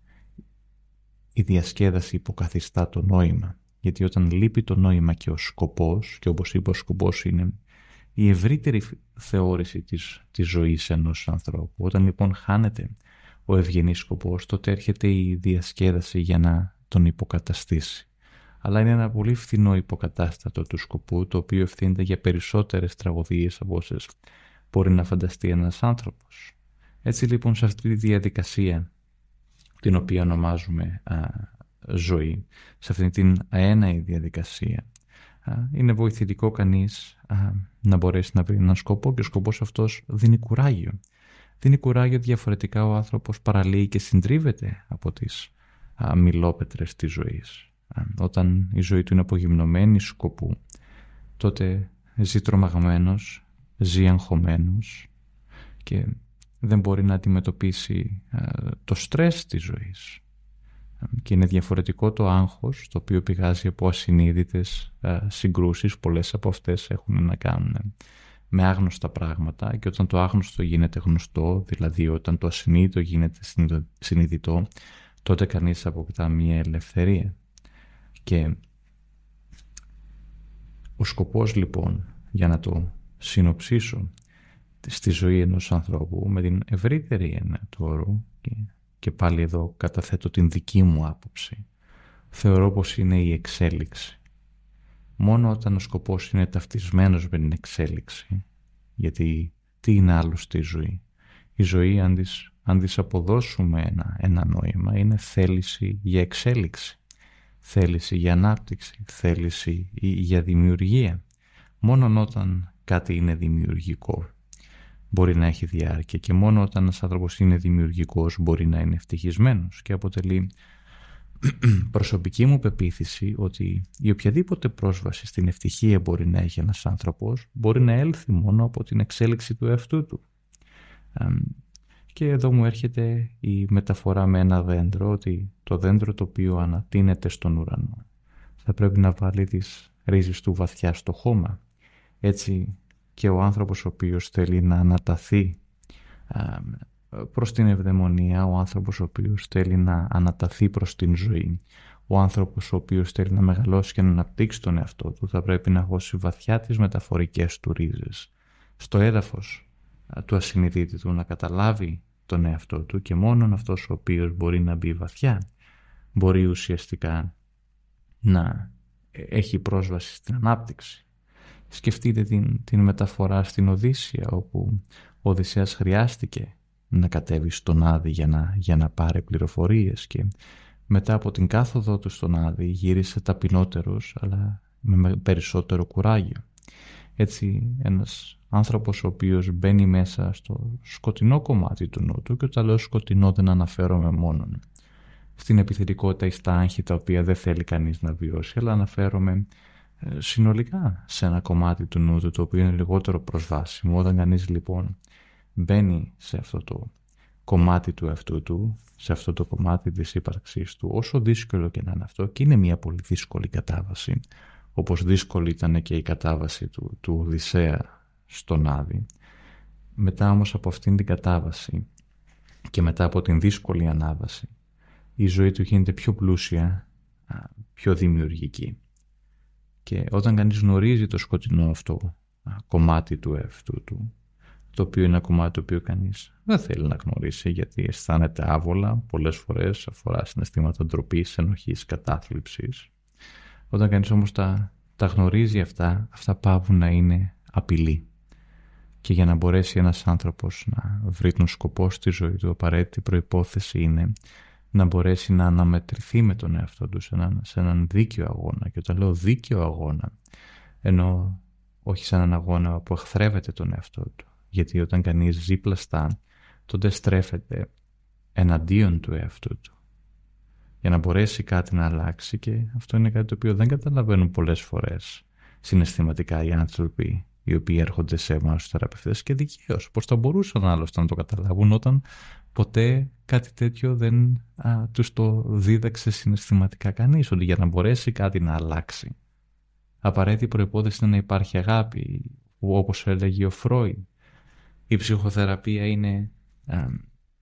η διασκέδαση υποκαθιστά το νόημα. Γιατί όταν λείπει το νόημα και ο σκοπός, και όπως είπα ο σκοπός είναι η ευρύτερη θεώρηση της, της ζωής ενός ανθρώπου. Όταν λοιπόν χάνεται ο ευγενής σκοπός, τότε έρχεται η διασκέδαση για να τον υποκαταστήσει. Αλλά είναι ένα πολύ φθηνό υποκατάστατο του σκοπού, το οποίο ευθύνεται για περισσότερες τραγωδίες από όσες μπορεί να φανταστεί ένας άνθρωπος. Έτσι λοιπόν σε αυτή τη διαδικασία την οποία ονομάζουμε α, ζωή, σε αυτή την αέναη διαδικασία, α, είναι βοηθητικό κανείς να μπορέσει να βρει έναν σκοπό και ο σκοπός αυτός δίνει κουράγιο. Δίνει κουράγιο διαφορετικά ο άνθρωπος παραλύει και συντρίβεται από τις μιλόπετρες της ζωής. Όταν η ζωή του είναι απογυμνωμένη σκοπού, τότε ζει τρομαγμένος, ζει αγχωμένος και δεν μπορεί να αντιμετωπίσει το στρες της ζωής. Και είναι διαφορετικό το άγχος, το οποίο πηγάζει από ασυνείδητες συγκρούσεις. Πολλές από αυτές έχουν να κάνουν με άγνωστα πράγματα και όταν το άγνωστο γίνεται γνωστό, δηλαδή όταν το ασυνείδητο γίνεται συνειδητό, τότε κανείς αποκτά μια ελευθερία. Και ο σκοπός λοιπόν, για να το συνοψίσω, στη ζωή ενός ανθρώπου με την ευρύτερη έννοια του όρου και, και πάλι εδώ καταθέτω την δική μου άποψη, θεωρώ πως είναι η εξέλιξη. Μόνο όταν ο σκοπός είναι ταυτισμένος με την εξέλιξη, γιατί τι είναι άλλο στη ζωή; Η ζωή αν της αν της αποδώσουμε ένα, ένα νόημα, είναι θέληση για εξέλιξη, θέληση για ανάπτυξη, θέληση για δημιουργία. Μόνο όταν κάτι είναι δημιουργικό μπορεί να έχει διάρκεια και μόνο όταν ένας άνθρωπος είναι δημιουργικός μπορεί να είναι ευτυχισμένος και αποτελεί προσωπική μου πεποίθηση ότι η οποιαδήποτε πρόσβαση στην ευτυχία μπορεί να έχει ένας άνθρωπος μπορεί να έλθει μόνο από την εξέλιξη του εαυτού του. Και εδώ μου έρχεται η μεταφορά με ένα δέντρο, ότι το δέντρο το οποίο ανατείνεται στον ουρανό θα πρέπει να βάλει τις ρίζες του βαθιά στο χώμα. Έτσι και ο άνθρωπος ο οποίος θέλει να αναταθεί προς την ευδαιμονία, ο άνθρωπος ο οποίος θέλει να αναταθεί προς την ζωή, ο άνθρωπος ο οποίος θέλει να μεγαλώσει και να αναπτύξει τον εαυτό του θα πρέπει να χώσει βαθιά τις μεταφορικές του ρίζες στο έδαφος του ασυνειδήτητου να καταλάβει τον εαυτό του και μόνον αυτός ο οποίος μπορεί να μπει βαθιά μπορεί ουσιαστικά να έχει πρόσβαση στην ανάπτυξη. Σκεφτείτε την, την μεταφορά στην Οδύσσια όπου ο Οδυσσέας χρειάστηκε να κατέβει στον Άδη για να, για να πάρει πληροφορίες και μετά από την κάθοδό του στον Άδη γύρισε ταπεινότερος αλλά με περισσότερο κουράγιο. Έτσι ένας άνθρωπος ο οποίος μπαίνει μέσα στο σκοτεινό κομμάτι του νου του και όταν λέω σκοτεινό δεν αναφέρομαι μόνο στην επιθετικότητα ή στα άγχη τα οποία δεν θέλει κανείς να βιώσει αλλά αναφέρομαι ε, συνολικά σε ένα κομμάτι του νου του το οποίο είναι λιγότερο προσβάσιμο όταν κανείς λοιπόν μπαίνει σε αυτό το κομμάτι του εαυτού του σε αυτό το κομμάτι της ύπαρξής του όσο δύσκολο και να είναι αυτό και είναι μια πολύ δύσκολη κατάβαση όπως δύσκολη ήταν και η κατάβαση του, του Οδυσσέα στον Άδη. Μετά όμως από αυτήν την κατάβαση και μετά από την δύσκολη ανάβαση η ζωή του γίνεται πιο πλούσια, πιο δημιουργική. Και όταν κανείς γνωρίζει το σκοτεινό αυτό κομμάτι του εαυτού του, το οποίο είναι ένα κομμάτι το οποίο κανείς δεν θέλει να γνωρίσει γιατί αισθάνεται άβολα, πολλές φορές αφορά συναισθήματα ντροπής, ενοχής, κατάθλιψης. Όταν κανείς όμως τα, τα γνωρίζει αυτά, αυτά πάβουν να είναι απειλή. Και για να μπορέσει ένας άνθρωπος να βρει τον σκοπό στη ζωή του, απαραίτητη προϋπόθεση είναι να μπορέσει να αναμετρηθεί με τον εαυτό του σε έναν, σε έναν δίκαιο αγώνα. Και όταν λέω δίκαιο αγώνα, ενώ όχι σε έναν αγώνα που εχθρεύεται τον εαυτό του. Γιατί όταν κανείς ζει πλαστά, τότε στρέφεται εναντίον του εαυτού του. Για να μπορέσει κάτι να αλλάξει και αυτό είναι κάτι το οποίο δεν καταλαβαίνουν πολλές φορές συναισθηματικά οι άνθρωποι οι οποίοι έρχονται σε εμάς τους θεραπευτές και δικαίως. Πώ θα μπορούσαν άλλωστε να το καταλάβουν όταν ποτέ κάτι τέτοιο δεν τους το δίδαξε συναισθηματικά κανείς. Ότι για να μπορέσει κάτι να αλλάξει, απαραίτητη προπόθεση είναι να υπάρχει αγάπη, όπως έλεγε ο Φρόιν. Η ψυχοθεραπεία είναι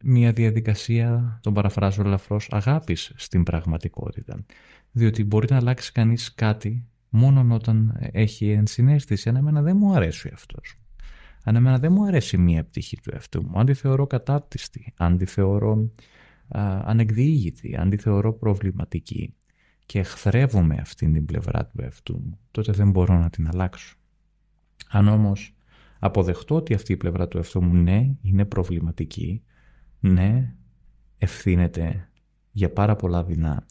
μια διαδικασία, τον παραφράζω ελαφρώς, αγάπης στην πραγματικότητα. Διότι μπορεί να αλλάξει κανείς κάτι μόνο όταν έχει ενσυναίσθηση. Αν εμένα δεν μου αρέσει αυτός. Αν εμένα δεν μου αρέσει μία πτυχή του εαυτού μου. Αν τη θεωρώ κατάπτυστη, αν τη θεωρώ α, ανεκδιήγητη, αν τη θεωρώ προβληματική και εχθρεύομαι αυτήν την πλευρά του εαυτού μου, τότε δεν μπορώ να την αλλάξω. Αν όμως αποδεχτώ ότι αυτή η πλευρά του εαυτού μου ναι, είναι προβληματική, ναι, ευθύνεται για πάρα πολλά δεινά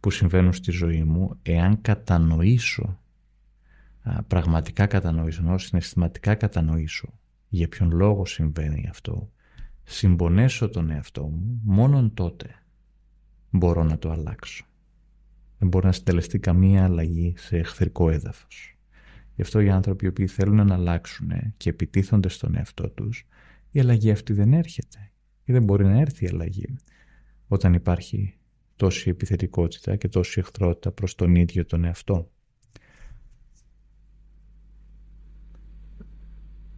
που συμβαίνουν στη ζωή μου εάν κατανοήσω πραγματικά κατανοήσω ενώ συναισθηματικά κατανοήσω για ποιον λόγο συμβαίνει αυτό. Συμπονέσω τον εαυτό μου μόνον τότε μπορώ να το αλλάξω. Δεν μπορεί να συντελεστεί καμία αλλαγή σε εχθρικό έδαφος. Γι' αυτό οι άνθρωποι οι οποίοι θέλουν να αλλάξουν και επιτίθονται στον εαυτό τους η αλλαγή αυτή δεν έρχεται ή δεν μπορεί να έρθει η αλλαγή όταν υπάρχει τόση επιθετικότητα και τόση εχθρότητα προς τον ίδιο τον εαυτό.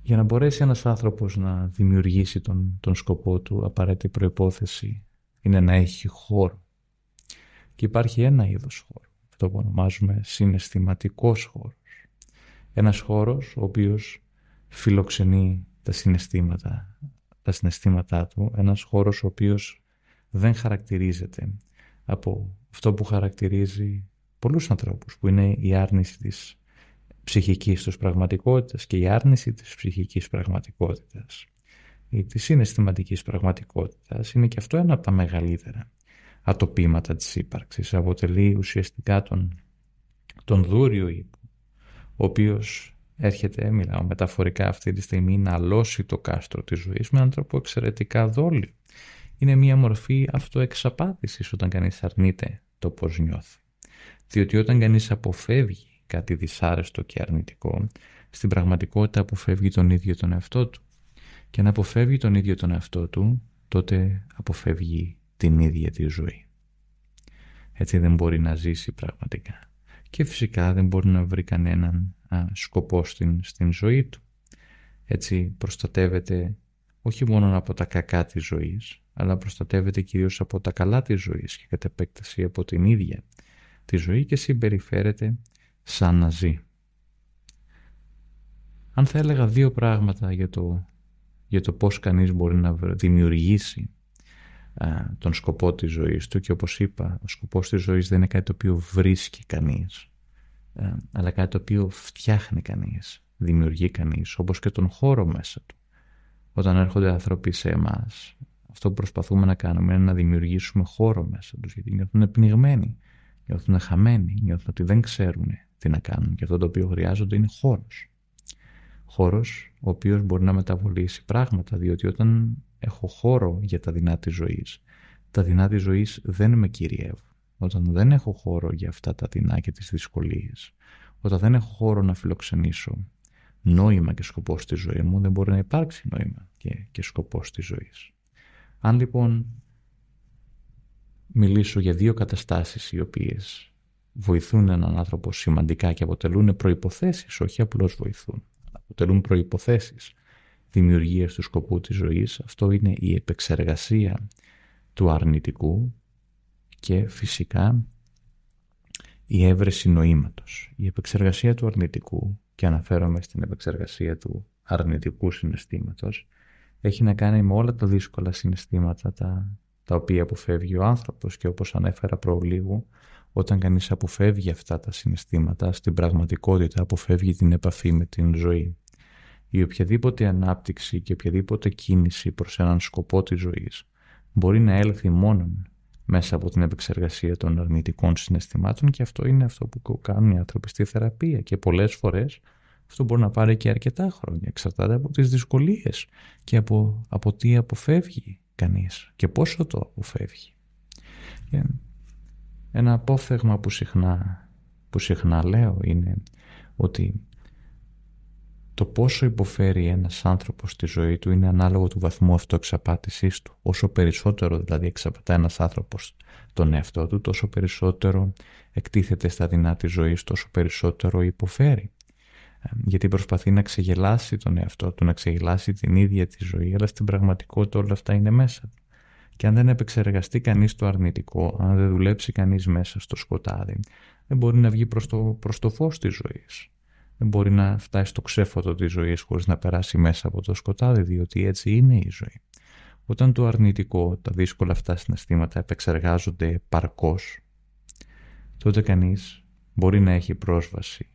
Για να μπορέσει ένας άνθρωπος να δημιουργήσει τον, τον σκοπό του, απαραίτητη προϋπόθεση είναι να έχει χώρο. Και υπάρχει ένα είδος χώρο, αυτό που ονομάζουμε συναισθηματικός χώρος. Ένας χώρος ο οποίος φιλοξενεί τα συναισθήματα, τα συναισθήματά του, ένας χώρος ο οποίος δεν χαρακτηρίζεται από αυτό που χαρακτηρίζει πολλούς ανθρώπους που είναι η άρνηση της ψυχικής τους πραγματικότητας και η άρνηση της ψυχικής πραγματικότητας ή της συναισθηματικής πραγματικότητας είναι και αυτό ένα από τα μεγαλύτερα ατοπήματα της ύπαρξης αποτελεί ουσιαστικά τον, τον δούριο ύπο ο οποίος έρχεται, μιλάω μεταφορικά αυτή τη στιγμή, να αλώσει το κάστρο της ζωής με έναν τρόπο εξαιρετικά δόλιο είναι μια μορφή αυτοεξαπάτησης όταν κανείς αρνείται το πώς νιώθει. Διότι όταν κανείς αποφεύγει κάτι δυσάρεστο και αρνητικό, στην πραγματικότητα αποφεύγει τον ίδιο τον εαυτό του. Και αν αποφεύγει τον ίδιο τον εαυτό του, τότε αποφεύγει την ίδια τη ζωή. Έτσι δεν μπορεί να ζήσει πραγματικά. Και φυσικά δεν μπορεί να βρει κανέναν σκοπό στην, στην ζωή του. Έτσι προστατεύεται όχι μόνο από τα κακά της ζωής, αλλά προστατεύεται κυρίως από τα καλά της ζωής και κατ' επέκταση από την ίδια τη ζωή και συμπεριφέρεται σαν να ζει. Αν θα έλεγα δύο πράγματα για το, για το πώς κανείς μπορεί να δημιουργήσει τον σκοπό της ζωής του και όπως είπα, ο σκοπός της ζωής δεν είναι κάτι το οποίο βρίσκει κανείς, αλλά κάτι το οποίο φτιάχνει κανείς, δημιουργεί κανείς, όπως και τον χώρο μέσα του. Όταν έρχονται άνθρωποι σε εμάς, αυτό που προσπαθούμε να κάνουμε είναι να δημιουργήσουμε χώρο μέσα τους γιατί νιώθουν πνιγμένοι, νιώθουν χαμένοι, νιώθουν ότι δεν ξέρουν τι να κάνουν και αυτό το οποίο χρειάζονται είναι χώρος. Χώρος ο οποίος μπορεί να μεταβολήσει πράγματα διότι όταν έχω χώρο για τα δεινά της ζωής τα δεινά της ζωής δεν με κυριεύουν. Όταν δεν έχω χώρο για αυτά τα δεινά και τις δυσκολίες όταν δεν έχω χώρο να φιλοξενήσω νόημα και σκοπός στη ζωή μου δεν μπορεί να υπάρξει νόημα και, και σκοπός στη ζωής. Αν λοιπόν μιλήσω για δύο καταστάσεις οι οποίες βοηθούν έναν άνθρωπο σημαντικά και αποτελούν προϋποθέσεις, όχι απλώς βοηθούν, αποτελούν προϋποθέσεις δημιουργίας του σκοπού της ζωής, αυτό είναι η επεξεργασία του αρνητικού και φυσικά η έβρεση νοήματος. Η επεξεργασία του αρνητικού και αναφέρομαι στην επεξεργασία του αρνητικού συναισθήματος έχει να κάνει με όλα τα δύσκολα συναισθήματα τα, τα οποία αποφεύγει ο άνθρωπος και όπως ανέφερα προλίγου, όταν κανείς αποφεύγει αυτά τα συναισθήματα, στην πραγματικότητα αποφεύγει την επαφή με την ζωή. Η οποιαδήποτε ανάπτυξη και οποιαδήποτε κίνηση προς έναν σκοπό της ζωής μπορεί να έλθει μόνο μέσα από την επεξεργασία των αρνητικών συναισθημάτων και αυτό είναι αυτό που κάνουν οι άνθρωποι στη θεραπεία και πολλές φορές αυτό μπορεί να πάρει και αρκετά χρόνια. Εξαρτάται από τις δυσκολίες και από, από τι αποφεύγει κανείς και πόσο το αποφεύγει. Και ένα απόφθεγμα που συχνά, που συχνά λέω είναι ότι το πόσο υποφέρει ένας άνθρωπος στη ζωή του είναι ανάλογο του βαθμού αυτοεξαπάτησής του. Όσο περισσότερο δηλαδή εξαπατά ένας άνθρωπος τον εαυτό του, τόσο περισσότερο εκτίθεται στα δεινά της ζωής, τόσο περισσότερο υποφέρει. Ε, γιατί προσπαθεί να ξεγελάσει τον εαυτό του, να ξεγελάσει την ίδια τη ζωή, αλλά στην πραγματικότητα όλα αυτά είναι μέσα του. Και αν δεν επεξεργαστεί κανείς το αρνητικό, αν δεν δουλέψει κανείς μέσα στο σκοτάδι, δεν μπορεί να βγει προς το, προς το φως της ζωής. Δεν μπορεί να φτάσει στο ξέφωτο της ζωής χωρίς να περάσει μέσα από το σκοτάδι, διότι έτσι είναι η ζωή. Όταν το αρνητικό, τα δύσκολα αυτά συναισθήματα επεξεργάζονται παρκώς, τότε κανείς μπορεί να έχει πρόσβαση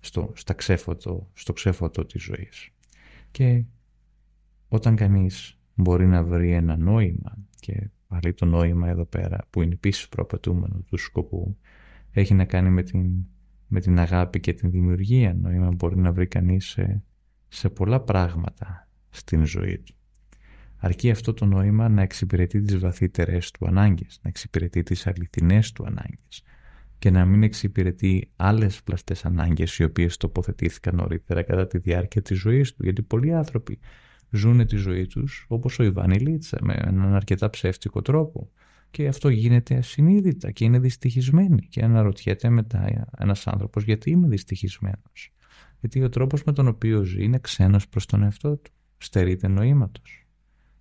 στο, στα ξέφωτο, στο ξέφωτο της ζωής. Και όταν κανείς μπορεί να βρει ένα νόημα και πάλι το νόημα εδώ πέρα που είναι επίσης προαπαιτούμενο του σκοπού έχει να κάνει με την, με την αγάπη και την δημιουργία νόημα μπορεί να βρει κανείς σε, σε πολλά πράγματα στην ζωή του. Αρκεί αυτό το νόημα να εξυπηρετεί τις βαθύτερες του ανάγκες, να εξυπηρετεί τις αληθινές του ανάγκες, και να μην εξυπηρετεί άλλες πλαστές ανάγκες οι οποίες τοποθετήθηκαν νωρίτερα κατά τη διάρκεια της ζωής του γιατί πολλοί άνθρωποι ζουν τη ζωή τους όπως ο Ιβάνι Λίτσα με έναν αρκετά ψεύτικο τρόπο. Και αυτό γίνεται ασυνείδητα και είναι δυστυχισμένοι και αναρωτιέται μετά ένας άνθρωπος γιατί είμαι δυστυχισμένος; Γιατί ο τρόπος με τον οποίο ζει είναι ξένος προς τον εαυτό του. Στερείται νοήματος.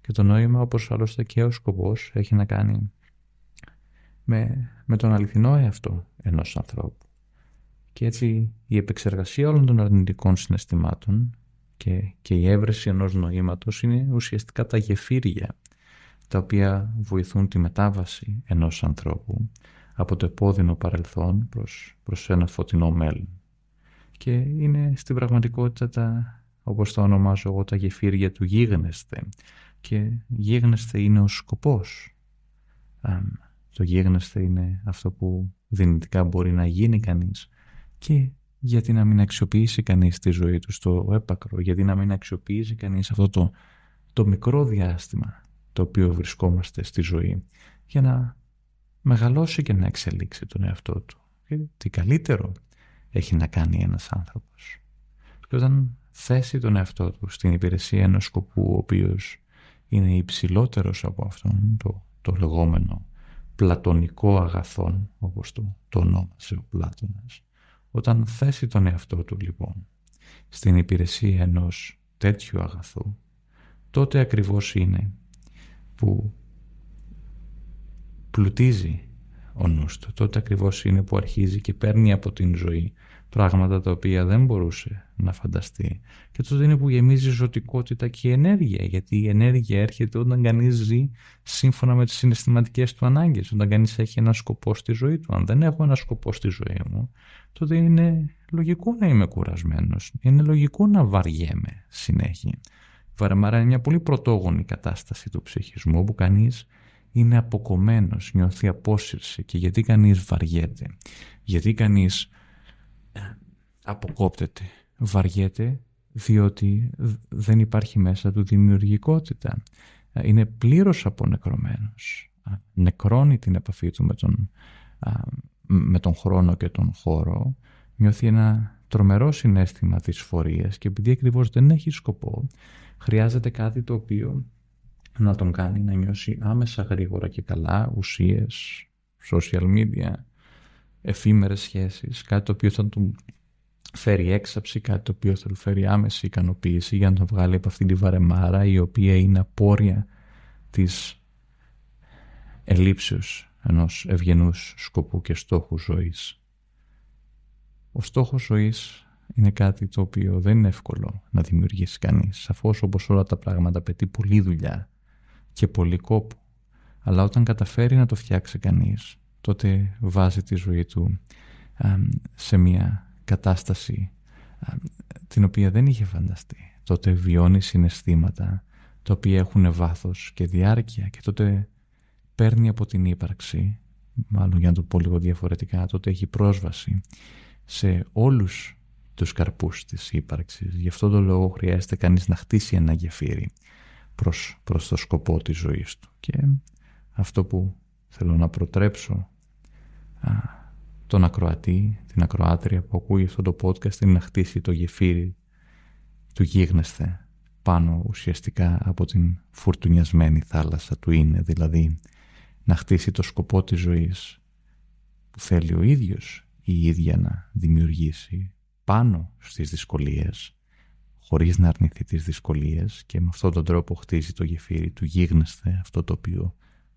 Και το νόημα όπως άλλωστε και ο σκοπός έχει να κάνει με, με τον αληθινό εαυτό ενός ανθρώπου. Και έτσι η επεξεργασία όλων των αρνητικών συναισθημάτων και, και η έβρεση ενός νοήματος είναι ουσιαστικά τα γεφύρια τα οποία βοηθούν τη μετάβαση ενός ανθρώπου από το επώδυνο παρελθόν προς, προς ένα φωτεινό μέλλον. Και είναι στην πραγματικότητα τα, όπως τα ονομάζω εγώ τα γεφύρια του γίγνεσθε και γίγνεσθε είναι ο σκοπός το γίγνεσθε είναι αυτό που δυνητικά μπορεί να γίνει κανείς και γιατί να μην αξιοποιήσει κανείς τη ζωή του στο έπακρο, γιατί να μην αξιοποιήσει κανείς αυτό το, το μικρό διάστημα το οποίο βρισκόμαστε στη ζωή για να μεγαλώσει και να εξελίξει τον εαυτό του. Γιατί τι καλύτερο έχει να κάνει ένας άνθρωπος. Και όταν θέσει τον εαυτό του στην υπηρεσία ενός σκοπού ο οποίος είναι υψηλότερος από αυτόν, το, το λεγόμενο πλατωνικό αγαθόν, όπως το, το ονόμασε ο Πλάτωνας. Όταν θέσει τον εαυτό του λοιπόν στην υπηρεσία ενός τέτοιου αγαθού, τότε ακριβώς είναι που πλουτίζει ο νους του. Τότε ακριβώς είναι που αρχίζει και παίρνει από την ζωή πράγματα τα οποία δεν μπορούσε να φανταστεί. Και τότε είναι που γεμίζει ζωτικότητα και ενέργεια, γιατί η ενέργεια έρχεται όταν κανείς ζει σύμφωνα με τις συναισθηματικές του ανάγκες, όταν κανείς έχει ένα σκοπό στη ζωή του. Αν δεν έχω ένα σκοπό στη ζωή μου, τότε είναι λογικό να είμαι κουρασμένος, είναι λογικό να βαριέμαι συνέχεια. Η βαρεμάρα είναι μια πολύ πρωτόγονη κατάσταση του ψυχισμού, όπου κανείς είναι αποκομμένος, νιώθει απόσυρση και γιατί κανείς βαριέται, γιατί κανείς αποκόπτεται, βαριέται διότι δεν υπάρχει μέσα του δημιουργικότητα. Είναι πλήρως απονεκρωμένος. Νεκρώνει την επαφή του με τον, με τον χρόνο και τον χώρο. Νιώθει ένα τρομερό συνέστημα της φορείας και επειδή ακριβώς δεν έχει σκοπό, χρειάζεται κάτι το οποίο να τον κάνει να νιώσει άμεσα γρήγορα και καλά ουσίες, social media, εφήμερες σχέσεις, κάτι το οποίο θα του φέρει έξαψη, κάτι το οποίο θα του φέρει άμεση ικανοποίηση για να τον βγάλει από αυτήν τη βαρεμάρα η οποία είναι απόρρια της ελήψεως ενός ευγενούς σκοπού και στόχου ζωής. Ο στόχος ζωής είναι κάτι το οποίο δεν είναι εύκολο να δημιουργήσει κανείς. Σαφώς όπως όλα τα πράγματα απαιτεί πολλή δουλειά και πολύ κόπο. αλλά όταν καταφέρει να το φτιάξει κανείς, τότε βάζει τη ζωή του σε μια κατάσταση την οποία δεν είχε φανταστεί. Τότε βιώνει συναισθήματα τα οποία έχουν βάθος και διάρκεια και τότε παίρνει από την ύπαρξη, μάλλον για να το πω λίγο διαφορετικά, τότε έχει πρόσβαση σε όλους τους καρπούς της ύπαρξης. Γι' αυτό το λόγο χρειάζεται κανείς να χτίσει ένα γεφύρι προς, προς το σκοπό της ζωής του. Και αυτό που θέλω να προτρέψω α, τον ακροατή, την ακροάτρια που ακούει αυτό το podcast είναι να χτίσει το γεφύρι του γίγνεσθε πάνω ουσιαστικά από την φουρτουνιασμένη θάλασσα του είναι, δηλαδή να χτίσει το σκοπό της ζωής που θέλει ο ίδιος ή η ίδια να δημιουργήσει πάνω στις δυσκολίες χωρίς να αρνηθεί τις δυσκολίες και με αυτόν τον τρόπο χτίζει το γεφύρι του γίγνεσθε αυτό το οποίο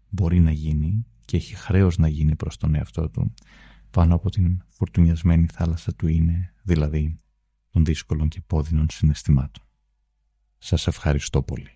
μπορεί να γίνει και έχει χρέος να γίνει προς τον εαυτό του πάνω από την φουρτουνιασμένη θάλασσα του είναι, δηλαδή των δύσκολων και πόδινων συναισθημάτων. Σας ευχαριστώ πολύ.